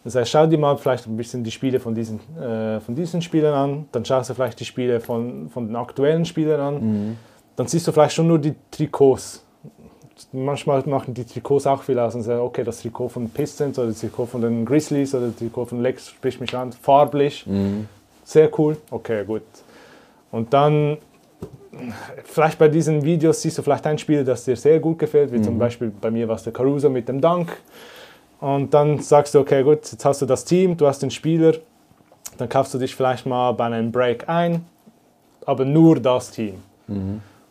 [SPEAKER 2] Das heißt, schau dir mal vielleicht ein bisschen die Spiele von diesen, äh, von diesen Spielern an, dann schaust du vielleicht die Spiele von, von den aktuellen Spielern an, dann siehst du vielleicht schon nur die Trikots. Manchmal machen die Trikots auch viel aus und sagen, okay, das Trikot von Pistons oder das Trikot von den Grizzlies oder das Trikot von Lakers spricht mich an, farblich, sehr cool, okay, gut. Und dann, vielleicht bei diesen Videos siehst du vielleicht ein Spiel, das dir sehr gut gefällt, wie zum Beispiel bei mir war es der Caruso mit dem Dank. Und dann sagst du, okay, gut, jetzt hast du das Team, du hast den Spieler, dann kaufst du dich vielleicht mal bei einem Break ein, aber nur das Team.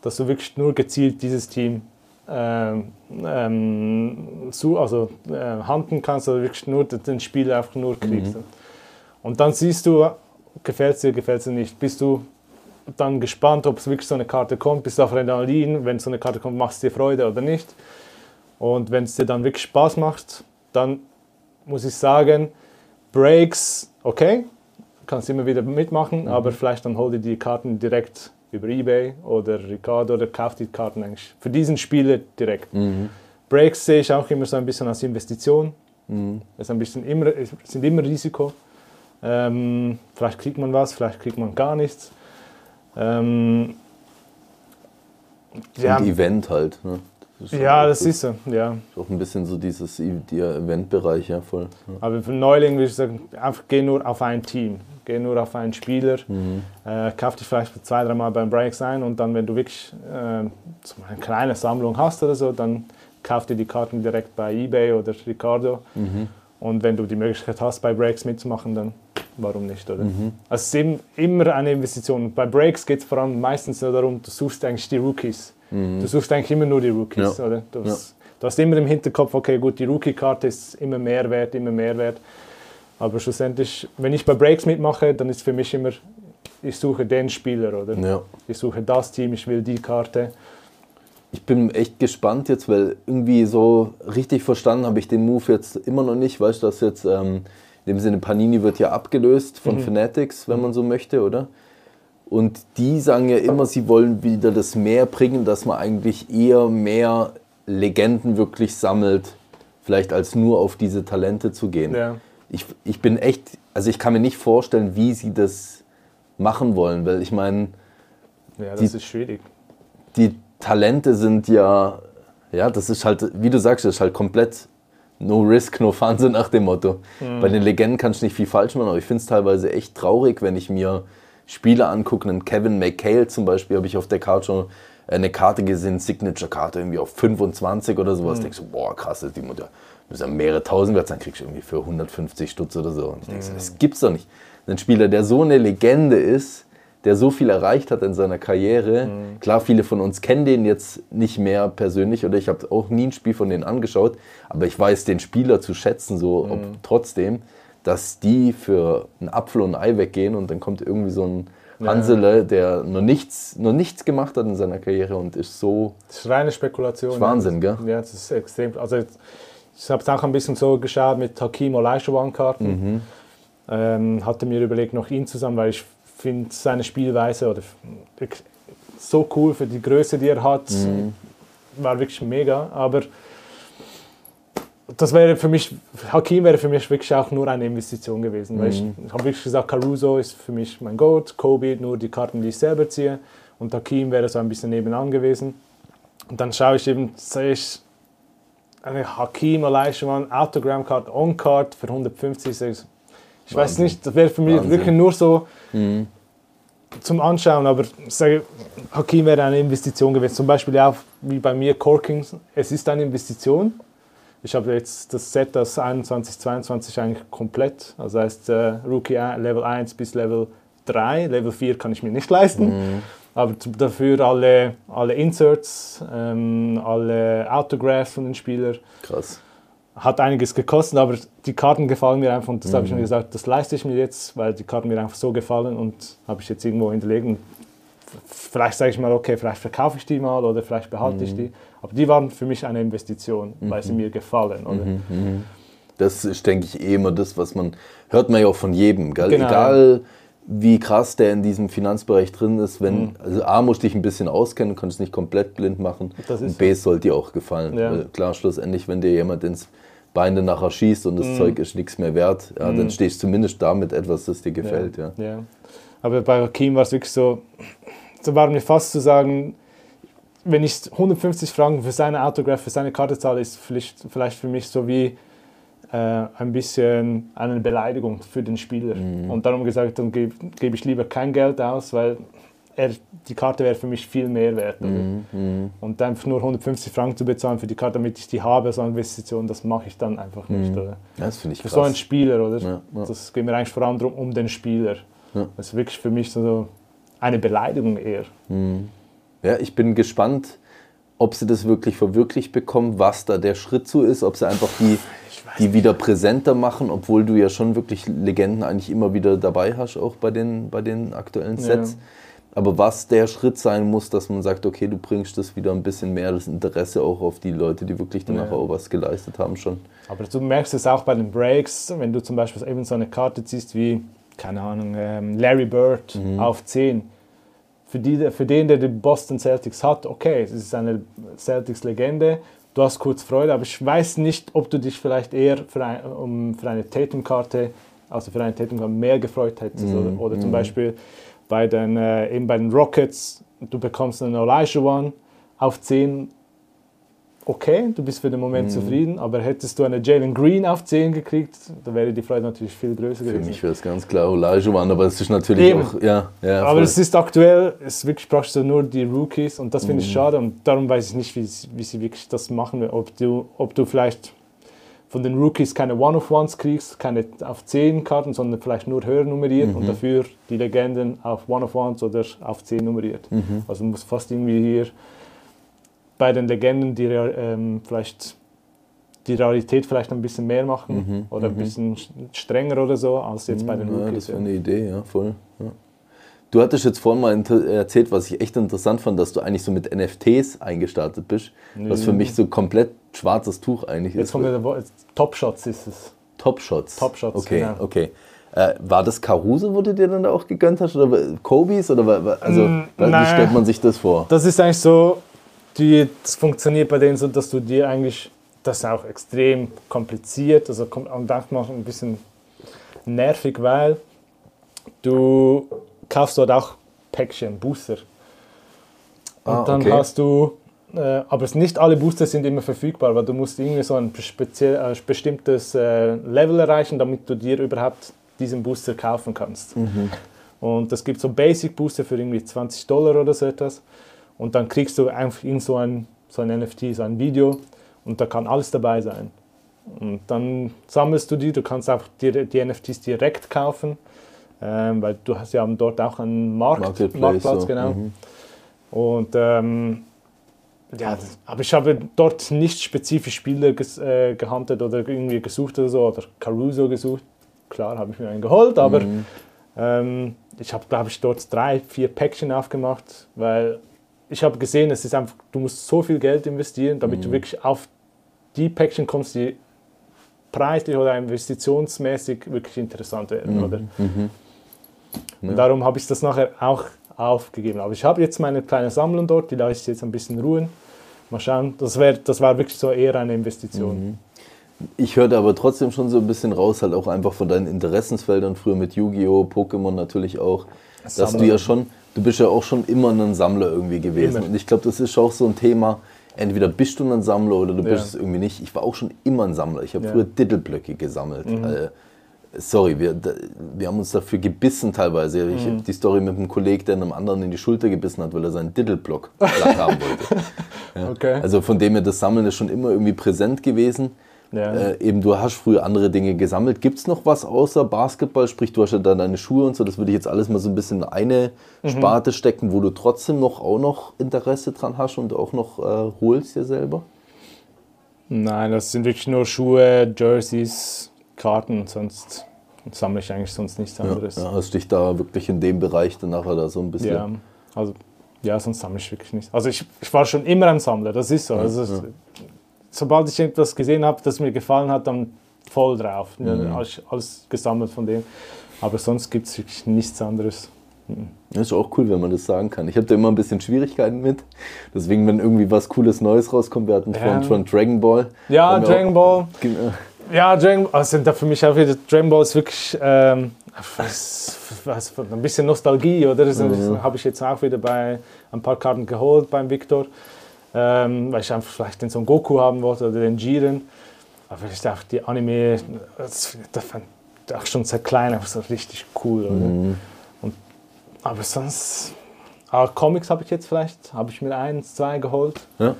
[SPEAKER 2] Dass du wirklich nur gezielt dieses Team ähm, ähm, zu, also, äh, handen kannst, oder wirklich nur den Spieler einfach nur kriegst. Und dann siehst du, gefällt es dir, gefällt es dir nicht. Bist du dann gespannt, ob es wirklich so eine Karte kommt, bist auf Adrenalin, wenn so eine Karte kommt, macht es dir Freude oder nicht. Und wenn es dir dann wirklich Spaß macht, dann muss ich sagen, Breaks, okay, kannst immer wieder mitmachen, aber vielleicht dann hol dir die Karten direkt über Ebay oder Ricardo oder kauf die Karten eigentlich für diesen Spieler direkt. Breaks sehe ich auch immer so ein bisschen als Investition. Es ist ein bisschen immer, es sind immer Risiko. Ähm, vielleicht kriegt man was, vielleicht kriegt man gar nichts. Ähm, ja,
[SPEAKER 1] Und Event halt. Ne? Das
[SPEAKER 2] ja, das
[SPEAKER 1] so-
[SPEAKER 2] ist so. Ja.
[SPEAKER 1] Auch ein bisschen so dieses der Eventbereich, ja, voll. Ja.
[SPEAKER 2] Aber für Neuling würde ich sagen, einfach geh nur auf ein Team, geh nur auf einen Spieler, äh, kauf dich vielleicht zwei, dreimal beim Breaks ein und dann, wenn du wirklich äh, so eine kleine Sammlung hast oder so, dann kauf dir die Karten direkt bei eBay oder Ricardo. Und wenn du die Möglichkeit hast, bei Breaks mitzumachen, dann warum nicht, oder? Also es ist eben immer eine Investition. Bei Breaks geht es vor allem meistens nur darum, du suchst eigentlich die Rookies. Du suchst eigentlich immer nur die Rookies,
[SPEAKER 1] Ja.
[SPEAKER 2] oder? Du hast, du hast immer im Hinterkopf, okay, gut, die Rookie-Karte ist immer mehr wert, immer mehr wert. Aber schlussendlich, wenn ich bei Breaks mitmache, dann ist für mich immer, ich suche den Spieler, oder?
[SPEAKER 1] Ja.
[SPEAKER 2] Ich suche das Team, ich will die Karte.
[SPEAKER 1] Ich bin echt gespannt jetzt, weil irgendwie so richtig verstanden habe ich den Move jetzt immer noch nicht. Weißt du, dass jetzt ähm, in dem Sinne Panini wird ja abgelöst von Fanatics, wenn man so möchte, oder? Und die sagen ja immer, sie wollen wieder das mehr bringen, dass man eigentlich eher mehr Legenden wirklich sammelt, vielleicht als nur auf diese Talente zu gehen.
[SPEAKER 2] Ja.
[SPEAKER 1] Ich, ich bin echt, also ich kann mir nicht vorstellen, wie sie das machen wollen, weil ich meine,
[SPEAKER 2] Ja, das
[SPEAKER 1] Die-
[SPEAKER 2] ist schwierig.
[SPEAKER 1] die Talente sind ja, ja, das ist halt, wie du sagst, das ist halt komplett no risk, no fun, so nach dem Motto. Bei den Legenden kannst du nicht viel falsch machen, aber ich finde es teilweise echt traurig, wenn ich mir Spieler angucke, einen Kevin McHale zum Beispiel, habe ich auf der Karte schon eine Karte gesehen, Signature-Karte irgendwie auf 25 oder sowas. Denkst du, boah, krass, die muss ja, muss ja mehrere tausend wert sein, kriegst du irgendwie für 150 Stutz oder so. Und ich denke, so, das gibt's doch nicht. Ein Spieler, der so eine Legende ist, der so viel erreicht hat in seiner Karriere. Klar, viele von uns kennen den jetzt nicht mehr persönlich oder ich habe auch nie ein Spiel von denen angeschaut, aber ich weiß den Spieler zu schätzen, so ob, trotzdem, dass die für einen Apfel und ein Ei weggehen und dann kommt irgendwie so ein Hansele, der noch nichts, noch nichts gemacht hat in seiner Karriere und ist so.
[SPEAKER 2] Das ist reine Spekulation.
[SPEAKER 1] Ist Wahnsinn, gell?
[SPEAKER 2] Ja, das ist extrem. Also jetzt, ich habe es auch ein bisschen so geschaut mit Hakim Olajuwon-Karten.
[SPEAKER 1] Mhm.
[SPEAKER 2] Ähm, hatte mir überlegt, noch ihn zusammen, weil ich finde seine Spielweise oder so cool für die Größe, die er hat.
[SPEAKER 1] Mhm.
[SPEAKER 2] War wirklich mega. Aber das wäre für mich, Hakim wäre für mich wirklich auch nur eine Investition gewesen. Weil ich,
[SPEAKER 1] Mhm.
[SPEAKER 2] ich habe wirklich gesagt, Caruso ist für mich mein Goat, Kobe nur die Karten, die ich selber ziehe. Und Hakim wäre so ein bisschen nebenan gewesen. Und dann schaue ich eben, sehe ich eine Hakim Olajuwon Autogramm-Card, On-Card für 150. sag Ich, ich weiß
[SPEAKER 1] Wahnsinn.
[SPEAKER 2] nicht, das wäre für mich
[SPEAKER 1] Wahnsinn.
[SPEAKER 2] wirklich nur so
[SPEAKER 1] Mhm.
[SPEAKER 2] zum Anschauen, aber ich sage, Hakim wäre eine Investition gewesen. Zum Beispiel auch wie bei mir Corking, es ist eine Investition. Ich habe jetzt das Set das 21, 22 eigentlich komplett. Das heißt, äh, Rookie Level 1 bis Level 3. Level 4 kann ich mir nicht leisten. Aber zu- dafür alle, alle Inserts, ähm, alle Autographs von den Spielern.
[SPEAKER 1] Krass.
[SPEAKER 2] Hat einiges gekostet, aber die Karten gefallen mir einfach und das habe ich mir gesagt, das leiste ich mir jetzt, weil die Karten mir einfach so gefallen und habe ich jetzt irgendwo hinterlegt. Und Vielleicht sage ich mal, okay, vielleicht verkaufe ich die mal oder vielleicht behalte ich die. Aber die waren für mich eine Investition, weil sie mir gefallen. Oder?
[SPEAKER 1] Das ist, denke ich, eh immer das, was man, hört man ja auch von jedem?
[SPEAKER 2] Genau.
[SPEAKER 1] Egal wie krass der in diesem Finanzbereich drin ist,
[SPEAKER 2] Mhm.
[SPEAKER 1] wenn, also A, musst dich ein bisschen auskennen, kannst es nicht komplett blind machen und B, es soll dir auch gefallen.
[SPEAKER 2] Ja.
[SPEAKER 1] Klar, schlussendlich, wenn dir jemand ins Bein nachher schießt und das
[SPEAKER 2] Mhm.
[SPEAKER 1] Zeug ist nichts mehr wert, ja, dann stehst du zumindest da mit etwas, das dir gefällt. Ja.
[SPEAKER 2] Ja. Aber bei Hakim war es wirklich so, so war mir fast zu sagen, wenn ich 150 Franken für seine Autograph, für seine Karte zahle, ist vielleicht, vielleicht für mich so wie äh, ein bisschen eine Beleidigung für den Spieler. Und darum gesagt, dann gebe geb ich lieber kein Geld aus, weil er, die Karte wäre für mich viel mehr wert. Oder? Und einfach nur 150 Franken zu bezahlen für die Karte, damit ich die habe, so eine Investition, das mache ich dann einfach nicht. Oder?
[SPEAKER 1] Ja, das finde ich
[SPEAKER 2] Für
[SPEAKER 1] krass.
[SPEAKER 2] so einen Spieler, oder?
[SPEAKER 1] Ja, ja.
[SPEAKER 2] Das geht mir eigentlich vor allem darum, um den Spieler.
[SPEAKER 1] Ja.
[SPEAKER 2] Das ist wirklich für mich so eine Beleidigung eher.
[SPEAKER 1] Ja, ich bin gespannt, ob sie das wirklich verwirklicht bekommen, was da der Schritt zu ist, ob sie einfach die, <laughs> die wieder präsenter machen, obwohl du ja schon wirklich Legenden eigentlich immer wieder dabei hast, auch bei den, bei den aktuellen Sets. Aber was der Schritt sein muss, dass man sagt, okay, du bringst das wieder ein bisschen mehr, das Interesse auch auf die Leute, die wirklich danach
[SPEAKER 2] Ja.
[SPEAKER 1] auch was geleistet haben schon.
[SPEAKER 2] Aber du merkst es auch bei den Breaks, wenn du zum Beispiel eben so eine Karte ziehst wie, keine Ahnung, ähm, Larry Bird
[SPEAKER 1] Mhm.
[SPEAKER 2] auf 10. Für, die, für den, der die Boston Celtics hat, okay, es ist eine Celtics-Legende, du hast kurz Freude, aber ich weiß nicht, ob du dich vielleicht eher für, ein, um, für eine Tatum-Karte, also für eine Tatum-Karte mehr gefreut hättest.
[SPEAKER 1] Mhm.
[SPEAKER 2] Oder, oder zum Beispiel bei den, äh, eben bei den Rockets, du bekommst einen Olajuwon auf 10, okay, du bist für den
[SPEAKER 1] Mhm.
[SPEAKER 2] Moment zufrieden, aber hättest du eine Jalen Green auf 10 gekriegt, dann wäre die Freude natürlich viel größer
[SPEAKER 1] Für
[SPEAKER 2] gewesen.
[SPEAKER 1] mich wäre es ganz klar Olajuwon, aber es ist natürlich
[SPEAKER 2] Eben.
[SPEAKER 1] auch, ja, ja,
[SPEAKER 2] aber
[SPEAKER 1] voll.
[SPEAKER 2] es ist aktuell, es wirklich brauchst du nur die Rookies und das finde
[SPEAKER 1] Mhm.
[SPEAKER 2] ich schade und darum weiß ich nicht, wie, sie- wie sie wirklich das machen, ob du, ob du vielleicht von den Rookies keine One-of-Ones kriegst, keine auf 10 Karten, sondern vielleicht nur höher nummeriert
[SPEAKER 1] Mhm.
[SPEAKER 2] und dafür die Legenden auf One-of-Ones oder auf 10 nummeriert.
[SPEAKER 1] Mhm.
[SPEAKER 2] Also du musst fast irgendwie hier bei den Legenden die ähm, vielleicht die Rarität vielleicht ein bisschen mehr machen oder ein bisschen strenger oder so als jetzt bei den
[SPEAKER 1] Mhm. Ja,
[SPEAKER 2] Rookies.
[SPEAKER 1] das wäre eine Idee, ja, voll. Ja. Du hattest jetzt vorhin mal erzählt, was ich echt interessant fand, dass du eigentlich so mit NFTs eingestartet bist. Was für mich so komplett schwarzes Tuch eigentlich
[SPEAKER 2] Jetzt
[SPEAKER 1] ist.
[SPEAKER 2] kommt der Top Shots ist es.
[SPEAKER 1] Top Shots.
[SPEAKER 2] Top Shots,
[SPEAKER 1] Okay,
[SPEAKER 2] genau.
[SPEAKER 1] okay. Äh, war das Caruso, wo du dir dann auch gegönnt hast? Oder Kobe's? Oder also,
[SPEAKER 2] Mm,
[SPEAKER 1] wie
[SPEAKER 2] nein.
[SPEAKER 1] stellt man sich das vor?
[SPEAKER 2] Das ist eigentlich so, die, das funktioniert bei denen so, dass du dir eigentlich, das ist auch extrem kompliziert, also kommt und manchmal ein bisschen nervig, weil du kaufst dort auch Päckchen, Booster. Und
[SPEAKER 1] Ah,
[SPEAKER 2] dann
[SPEAKER 1] okay.
[SPEAKER 2] hast du, aber es- nicht alle Booster sind immer verfügbar, weil du musst irgendwie so ein speziell, äh, bestimmtes äh, Level erreichen, damit du dir überhaupt diesen Booster kaufen kannst. Und es gibt so Basic Booster für irgendwie 20 Dollar oder so etwas. Und dann kriegst du einfach in so ein, so ein NFT, so ein Video und da kann alles dabei sein. Und dann sammelst du die, du kannst auch die, die NFTs direkt kaufen, ähm, weil du hast ja dort auch einen Markt,
[SPEAKER 1] Marketplace,
[SPEAKER 2] Marktplatz,
[SPEAKER 1] so.
[SPEAKER 2] genau.
[SPEAKER 1] Mhm.
[SPEAKER 2] Und ähm, ja, das, aber ich habe dort nicht spezifisch Spieler ges, äh, gehandelt oder irgendwie gesucht oder so, oder Caruso gesucht. Klar, habe ich mir einen geholt, aber
[SPEAKER 1] Mhm.
[SPEAKER 2] ähm, ich habe, glaube ich, dort drei, vier Päckchen aufgemacht, weil ich habe gesehen, es ist einfach, du musst so viel Geld investieren, damit
[SPEAKER 1] Mhm.
[SPEAKER 2] du wirklich auf die Päckchen kommst, die preislich oder investitionsmäßig wirklich interessant werden. Oder?
[SPEAKER 1] Mhm.
[SPEAKER 2] Und darum habe ich das nachher auch aufgegeben. Aber ich habe jetzt meine kleine Sammlung dort, die lasse ich jetzt ein bisschen ruhen. Mal schauen, das, wär, das war wirklich so eher eine Investition.
[SPEAKER 1] Ich hörte aber trotzdem schon so ein bisschen raus, halt auch einfach von deinen Interessensfeldern, früher mit Yu-Gi-Oh!, Pokémon natürlich auch, dass du
[SPEAKER 2] Sammler.
[SPEAKER 1] ja schon, du bist ja auch schon immer ein Sammler irgendwie gewesen.
[SPEAKER 2] Immer.
[SPEAKER 1] Und ich glaube, das ist auch so ein Thema, entweder bist du ein Sammler oder du bist
[SPEAKER 2] Ja.
[SPEAKER 1] es irgendwie nicht. Ich war auch schon immer ein Sammler. Ich habe
[SPEAKER 2] Ja. Mhm.
[SPEAKER 1] früher Dittelblöcke gesammelt. Äh, sorry, wir, wir haben uns dafür gebissen teilweise. Ich
[SPEAKER 2] Mhm.
[SPEAKER 1] habe die Story mit einem Kollegen, der einem anderen in die Schulter gebissen hat, weil er seinen platt haben wollte. <laughs> Ja.
[SPEAKER 2] Okay.
[SPEAKER 1] Also von dem her, das Sammeln ist schon immer irgendwie präsent gewesen.
[SPEAKER 2] Ja.
[SPEAKER 1] Äh, eben, du hast früher andere Dinge gesammelt. Gibt es noch was außer Basketball? Sprich, du hast ja dann deine Schuhe und so. Das würde ich jetzt alles mal so ein bisschen in eine
[SPEAKER 2] Mhm.
[SPEAKER 1] Sparte stecken, wo du trotzdem noch auch noch Interesse dran hast und auch noch äh, holst dir selber.
[SPEAKER 2] Nein, das sind wirklich nur Schuhe, Jerseys, Karten, sonst sammle ich eigentlich sonst nichts
[SPEAKER 1] Ja,
[SPEAKER 2] anderes.
[SPEAKER 1] ja, hast dich da wirklich in dem Bereich dann nachher da so ein bisschen.
[SPEAKER 2] Ja, also ja, sonst sammle ich wirklich nichts. Also ich, ich war schon immer ein Sammler, das ist so. Also es, sobald ich etwas gesehen habe, das mir gefallen hat, dann voll drauf. Ja, alles, alles gesammelt von dem. Aber sonst gibt es wirklich nichts anderes.
[SPEAKER 1] Das ist auch cool, wenn man das sagen kann. Ich habe da immer ein bisschen Schwierigkeiten mit. Deswegen, wenn irgendwie was Cooles Neues rauskommt, wir hatten
[SPEAKER 2] Ja.
[SPEAKER 1] vorhin schon Dragon Ball.
[SPEAKER 2] Ja, Dragon Ball.
[SPEAKER 1] Auch, Gen-
[SPEAKER 2] Ja, Dragon Ball, also da für mich auch wieder, Dragon Ball ist wirklich ähm, was, was, ein bisschen Nostalgie, oder? Das habe ich jetzt auch wieder bei ein paar Karten geholt beim Victor, ähm, weil ich einfach vielleicht den Son Goku haben wollte oder den Jiren. Aber ich dachte, die Anime, das, das fand ich auch schon seit klein einfach so richtig cool, oder? Und, aber sonst, ah, Comics habe ich jetzt vielleicht, habe ich mir eins, zwei geholt.
[SPEAKER 1] ja.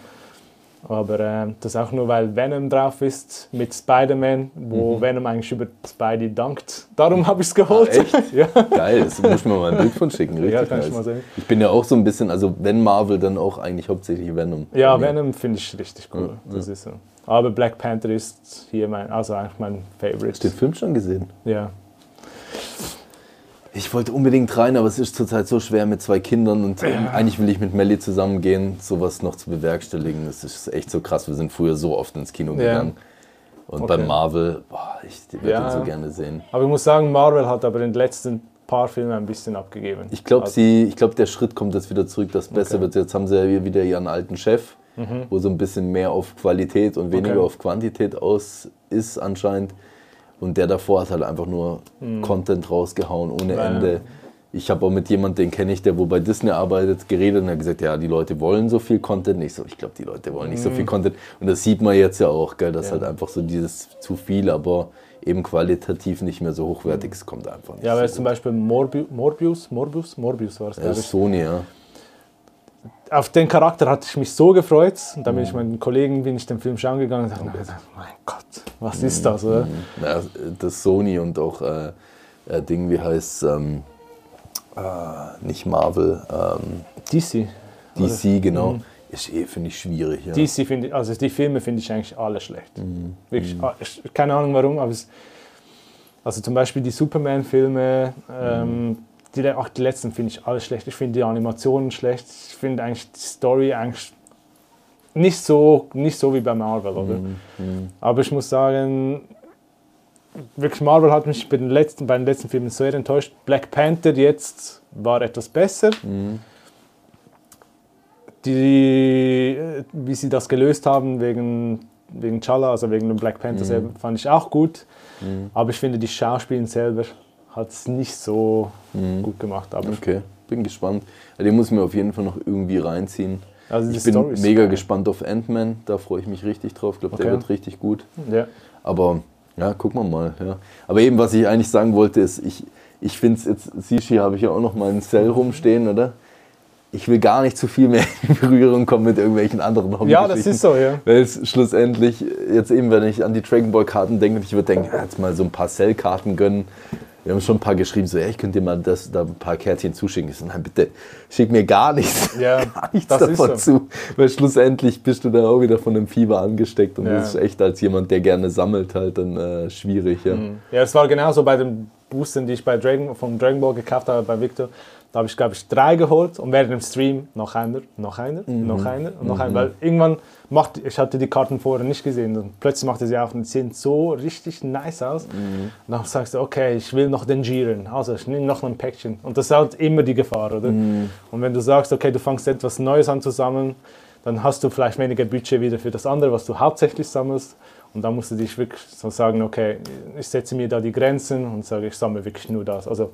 [SPEAKER 2] Aber äh, das auch nur, weil Venom drauf ist mit Spider-Man, wo Venom eigentlich über Spidey dankt. Darum habe ich es geholt.
[SPEAKER 1] Mhm. Ah, echt? <laughs>
[SPEAKER 2] ja.
[SPEAKER 1] Geil, das muss ich mir mal ein Bild von schicken. <laughs> Richtig
[SPEAKER 2] Ja, kann ich
[SPEAKER 1] nice.
[SPEAKER 2] mal sehen.
[SPEAKER 1] Ich bin ja auch so ein bisschen, also wenn Marvel, dann auch eigentlich hauptsächlich Venom.
[SPEAKER 2] ja. Venom finde ich richtig cool. Das ist so. Aber Black Panther ist hier mein, also eigentlich mein Favorite.
[SPEAKER 1] Hast du den Film schon gesehen?
[SPEAKER 2] Ja.
[SPEAKER 1] Ich wollte unbedingt rein, aber es ist zurzeit so schwer mit zwei Kindern und ähm, eigentlich will ich mit Melly zusammengehen, sowas noch zu bewerkstelligen. Das ist echt so krass. Wir sind früher so oft ins Kino
[SPEAKER 2] Ja.
[SPEAKER 1] gegangen. Und
[SPEAKER 2] Okay.
[SPEAKER 1] bei Marvel, boah, ich würde
[SPEAKER 2] Ja.
[SPEAKER 1] ihn so gerne sehen.
[SPEAKER 2] Aber ich muss sagen, Marvel hat aber den letzten paar Filmen ein bisschen abgegeben.
[SPEAKER 1] Ich glaube,
[SPEAKER 2] Also,
[SPEAKER 1] sie, ich glaube, der Schritt kommt jetzt wieder zurück, das Beste
[SPEAKER 2] Okay. Mhm.
[SPEAKER 1] wird. Jetzt haben sie ja wieder ihren alten Chef, wo so ein bisschen mehr auf Qualität und weniger
[SPEAKER 2] Okay.
[SPEAKER 1] auf Quantität aus ist anscheinend. Und der davor hat halt einfach nur Content rausgehauen ohne
[SPEAKER 2] Mhm. Ja, ja.
[SPEAKER 1] Ende. Ich habe auch mit jemandem, den kenne ich, der wo bei Disney arbeitet, geredet und hat gesagt, ja, die Leute wollen so viel Content. Ich so, ich glaube, die Leute wollen nicht so viel Content. Und das sieht man jetzt ja auch, gell, dass
[SPEAKER 2] Mhm. Ja.
[SPEAKER 1] halt einfach so dieses zu viel, aber eben qualitativ nicht mehr so hochwertig, es kommt einfach nicht.
[SPEAKER 2] ja, aber
[SPEAKER 1] so
[SPEAKER 2] zum. Beispiel Morbius, Morbius, Morbius, Morbius war es, glaube ich.
[SPEAKER 1] Sony, ja.
[SPEAKER 2] Auf den Charakter hatte ich mich so gefreut. Und dann bin ich meinen Kollegen, bin ich den Film schauen gegangen und dachte, mein Gott, was ist das, oder?
[SPEAKER 1] Ja, das Sony und auch äh, äh, Ding, wie heißt ähm, äh, nicht Marvel, ähm,
[SPEAKER 2] DC.
[SPEAKER 1] DC, genau. Ist eh, finde ich, schwierig. Ja.
[SPEAKER 2] DC finde ich, also die Filme finde ich eigentlich alle schlecht. Wirklich, ah, keine Ahnung warum, aber es, also zum Beispiel die Superman-Filme, ähm, die, auch die letzten finde ich alle schlecht. Ich finde die Animationen schlecht. Ich finde eigentlich die Story eigentlich nicht so, nicht so wie bei Marvel, oder? Aber ich muss sagen, wirklich Marvel hat mich bei den letzten, bei den letzten Filmen sehr enttäuscht. Black Panther jetzt war etwas besser. Die, äh, wie sie das gelöst haben wegen, wegen Chala, also wegen dem Black Panther selber, fand ich auch gut. Aber ich finde, die Schauspielerin selber hat es nicht so gut gemacht. Aber
[SPEAKER 1] Okay, bin gespannt. Den muss ich mir auf jeden Fall noch irgendwie reinziehen.
[SPEAKER 2] Also
[SPEAKER 1] ich bin
[SPEAKER 2] Story ist
[SPEAKER 1] mega
[SPEAKER 2] geil.
[SPEAKER 1] gespannt auf Ant-Man, da freue ich mich richtig drauf. Ich glaube, der
[SPEAKER 2] Okay.
[SPEAKER 1] wird richtig gut.
[SPEAKER 2] ja.
[SPEAKER 1] Aber ja, gucken wir mal. Ja. Aber eben, was ich eigentlich sagen wollte, ist, ich, ich finde es jetzt, Sishi habe ich ja auch noch mal ein Cell rumstehen, oder? Ich will gar nicht zu viel mehr <laughs> in Berührung kommen mit irgendwelchen anderen Hobbys.
[SPEAKER 2] ja, das ist so, ja.
[SPEAKER 1] Weil es schlussendlich, jetzt eben, wenn ich an die Dragon Ball Karten denke, ich würde denken, ja, jetzt mal so ein paar Cell-Karten gönnen. Wir haben schon ein paar geschrieben, so, ja, ich könnte dir mal das, da ein paar Kärtchen zuschicken. Ich so, nein, bitte, schick mir gar nichts,
[SPEAKER 2] Ja, <laughs>
[SPEAKER 1] gar nichts davon
[SPEAKER 2] so.
[SPEAKER 1] zu. Weil schlussendlich bist du dann auch wieder von dem Fieber angesteckt. Und
[SPEAKER 2] Ja.
[SPEAKER 1] das ist echt als jemand, der gerne sammelt, halt dann äh, schwierig. Ja.
[SPEAKER 2] Ja, es war genauso bei den Boostern, die ich bei Dragon, vom Dragon Ball gekauft habe, bei Victor. Da habe ich, glaube ich, drei geholt und während dem Stream noch einer, noch einer, noch einer und noch einer. Weil irgendwann macht, ich hatte die Karten vorher nicht gesehen und plötzlich machte sie auf und sie sehen so richtig nice aus. Und dann sagst du, okay, ich will noch den Jiren, also ich nehme noch ein Päckchen. Und das ist halt immer die Gefahr, oder? Und wenn du sagst, okay, du fängst etwas Neues an zu sammeln, dann hast du vielleicht weniger Budget wieder für das andere, was du hauptsächlich sammelst. Und dann musst du dich wirklich so sagen, okay, ich setze mir da die Grenzen und sage, ich sammle wirklich nur das. Also,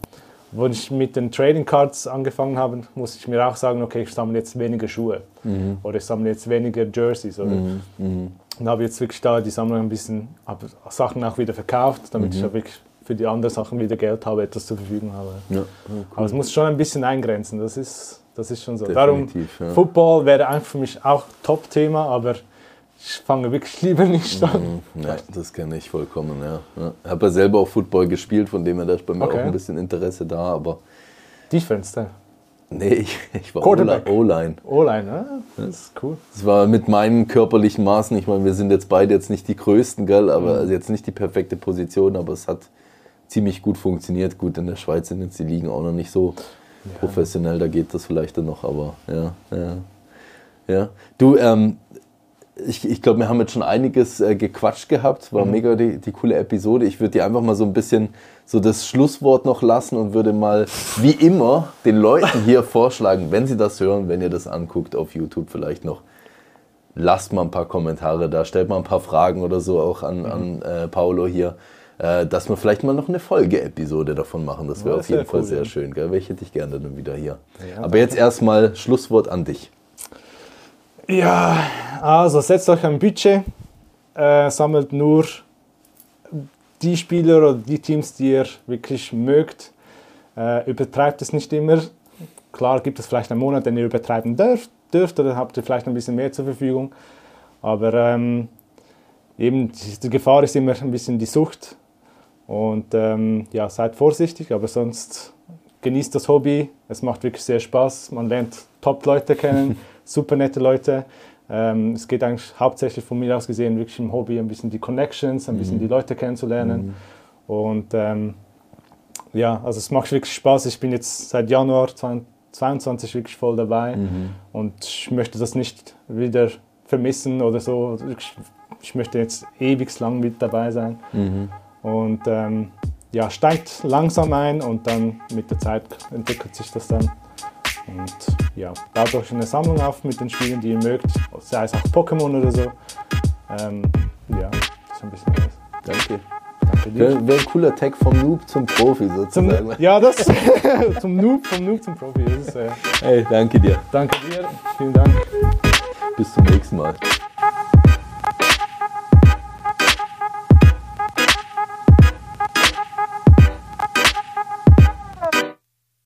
[SPEAKER 2] als ich mit den Trading Cards angefangen habe, musste ich mir auch sagen, okay, ich sammle jetzt weniger Schuhe oder ich sammle jetzt weniger Jerseys. Oder? Und habe jetzt wirklich da die Sammlung ein bisschen, habe Sachen auch wieder verkauft, damit ich auch wirklich für die anderen Sachen wieder Geld habe, etwas zur Verfügung habe.
[SPEAKER 1] Ja.
[SPEAKER 2] Aber es muss schon ein bisschen eingrenzen, das ist, das ist schon so.
[SPEAKER 1] Definitiv,
[SPEAKER 2] Darum,
[SPEAKER 1] ja.
[SPEAKER 2] Football wäre einfach für mich auch Top-Thema, aber ich fange wirklich lieber nicht an.
[SPEAKER 1] Ja, das kenne ich vollkommen, ja. ja. Ich habe ja selber auch Football gespielt, von dem her da ist bei mir
[SPEAKER 2] Okay.
[SPEAKER 1] auch ein bisschen Interesse da, aber
[SPEAKER 2] Defense, dann.
[SPEAKER 1] nee, ich, ich war. O-Line.
[SPEAKER 2] O-Line, ah, das ist cool.
[SPEAKER 1] Das war mit meinen körperlichen Maßen, ich meine, wir sind jetzt beide jetzt nicht die größten, gell, aber also jetzt nicht die perfekte Position, aber es hat ziemlich gut funktioniert. Gut, in der Schweiz sind jetzt die Ligen auch noch nicht so professionell, da geht das vielleicht dann noch, aber ja, ja. ja. Du, ähm, ich, ich glaube, wir haben jetzt schon einiges äh, gequatscht gehabt. War mega die, die coole Episode. Ich würde dir einfach mal so ein bisschen so das Schlusswort noch lassen und würde mal, wie immer, den Leuten hier <laughs> vorschlagen, wenn sie das hören, wenn ihr das anguckt auf YouTube vielleicht noch, lasst mal ein paar Kommentare da, stellt mal ein paar Fragen oder so auch an, an äh, Paolo hier, äh, dass wir vielleicht mal noch eine Folge-Episode davon machen. Das wäre
[SPEAKER 2] Ja,
[SPEAKER 1] auf jeden Fall
[SPEAKER 2] cool,
[SPEAKER 1] sehr
[SPEAKER 2] ja.
[SPEAKER 1] schön. Gell? Welche hätte ich gerne dann wieder hier.
[SPEAKER 2] Ja,
[SPEAKER 1] Aber
[SPEAKER 2] danke.
[SPEAKER 1] jetzt erstmal Schlusswort an dich.
[SPEAKER 2] Ja, also setzt euch ein Budget, äh, sammelt nur die Spieler oder die Teams, die ihr wirklich mögt. Äh, übertreibt es nicht immer. Klar gibt es vielleicht einen Monat, den ihr übertreiben dürft, dürft oder habt ihr vielleicht ein bisschen mehr zur Verfügung. Aber ähm, eben die, Gefahr ist immer ein bisschen die Sucht. Und ähm, ja, seid vorsichtig, aber sonst genießt das Hobby. Es macht wirklich sehr Spaß. Man lernt Top-Leute kennen, <laughs> super nette Leute. Ähm, es geht eigentlich hauptsächlich von mir aus gesehen wirklich im Hobby ein bisschen die Connections, ein bisschen die Leute kennenzulernen. Und ähm, ja, also es macht wirklich Spaß. Ich bin jetzt seit Januar 2022 wirklich voll dabei und ich möchte das nicht wieder vermissen oder so. Ich, ich möchte jetzt ewig lang mit dabei sein. Und ähm, ja, steigt langsam ein und dann mit der Zeit entwickelt sich das dann. Und ja, baut euch eine Sammlung auf mit den Spielen, die ihr mögt, sei es auch Pokémon oder so. Ähm, ja, das ist ein bisschen alles.
[SPEAKER 1] Danke.
[SPEAKER 2] Danke dir.
[SPEAKER 1] Wäre wär ein cooler Tag vom Noob zum Profi
[SPEAKER 2] Zum,
[SPEAKER 1] sozusagen.
[SPEAKER 2] ja, das <laughs> zum Noob, vom Noob zum Profi. Das ist, äh,
[SPEAKER 1] Hey, danke dir.
[SPEAKER 2] danke dir, vielen Dank.
[SPEAKER 1] Bis zum nächsten Mal.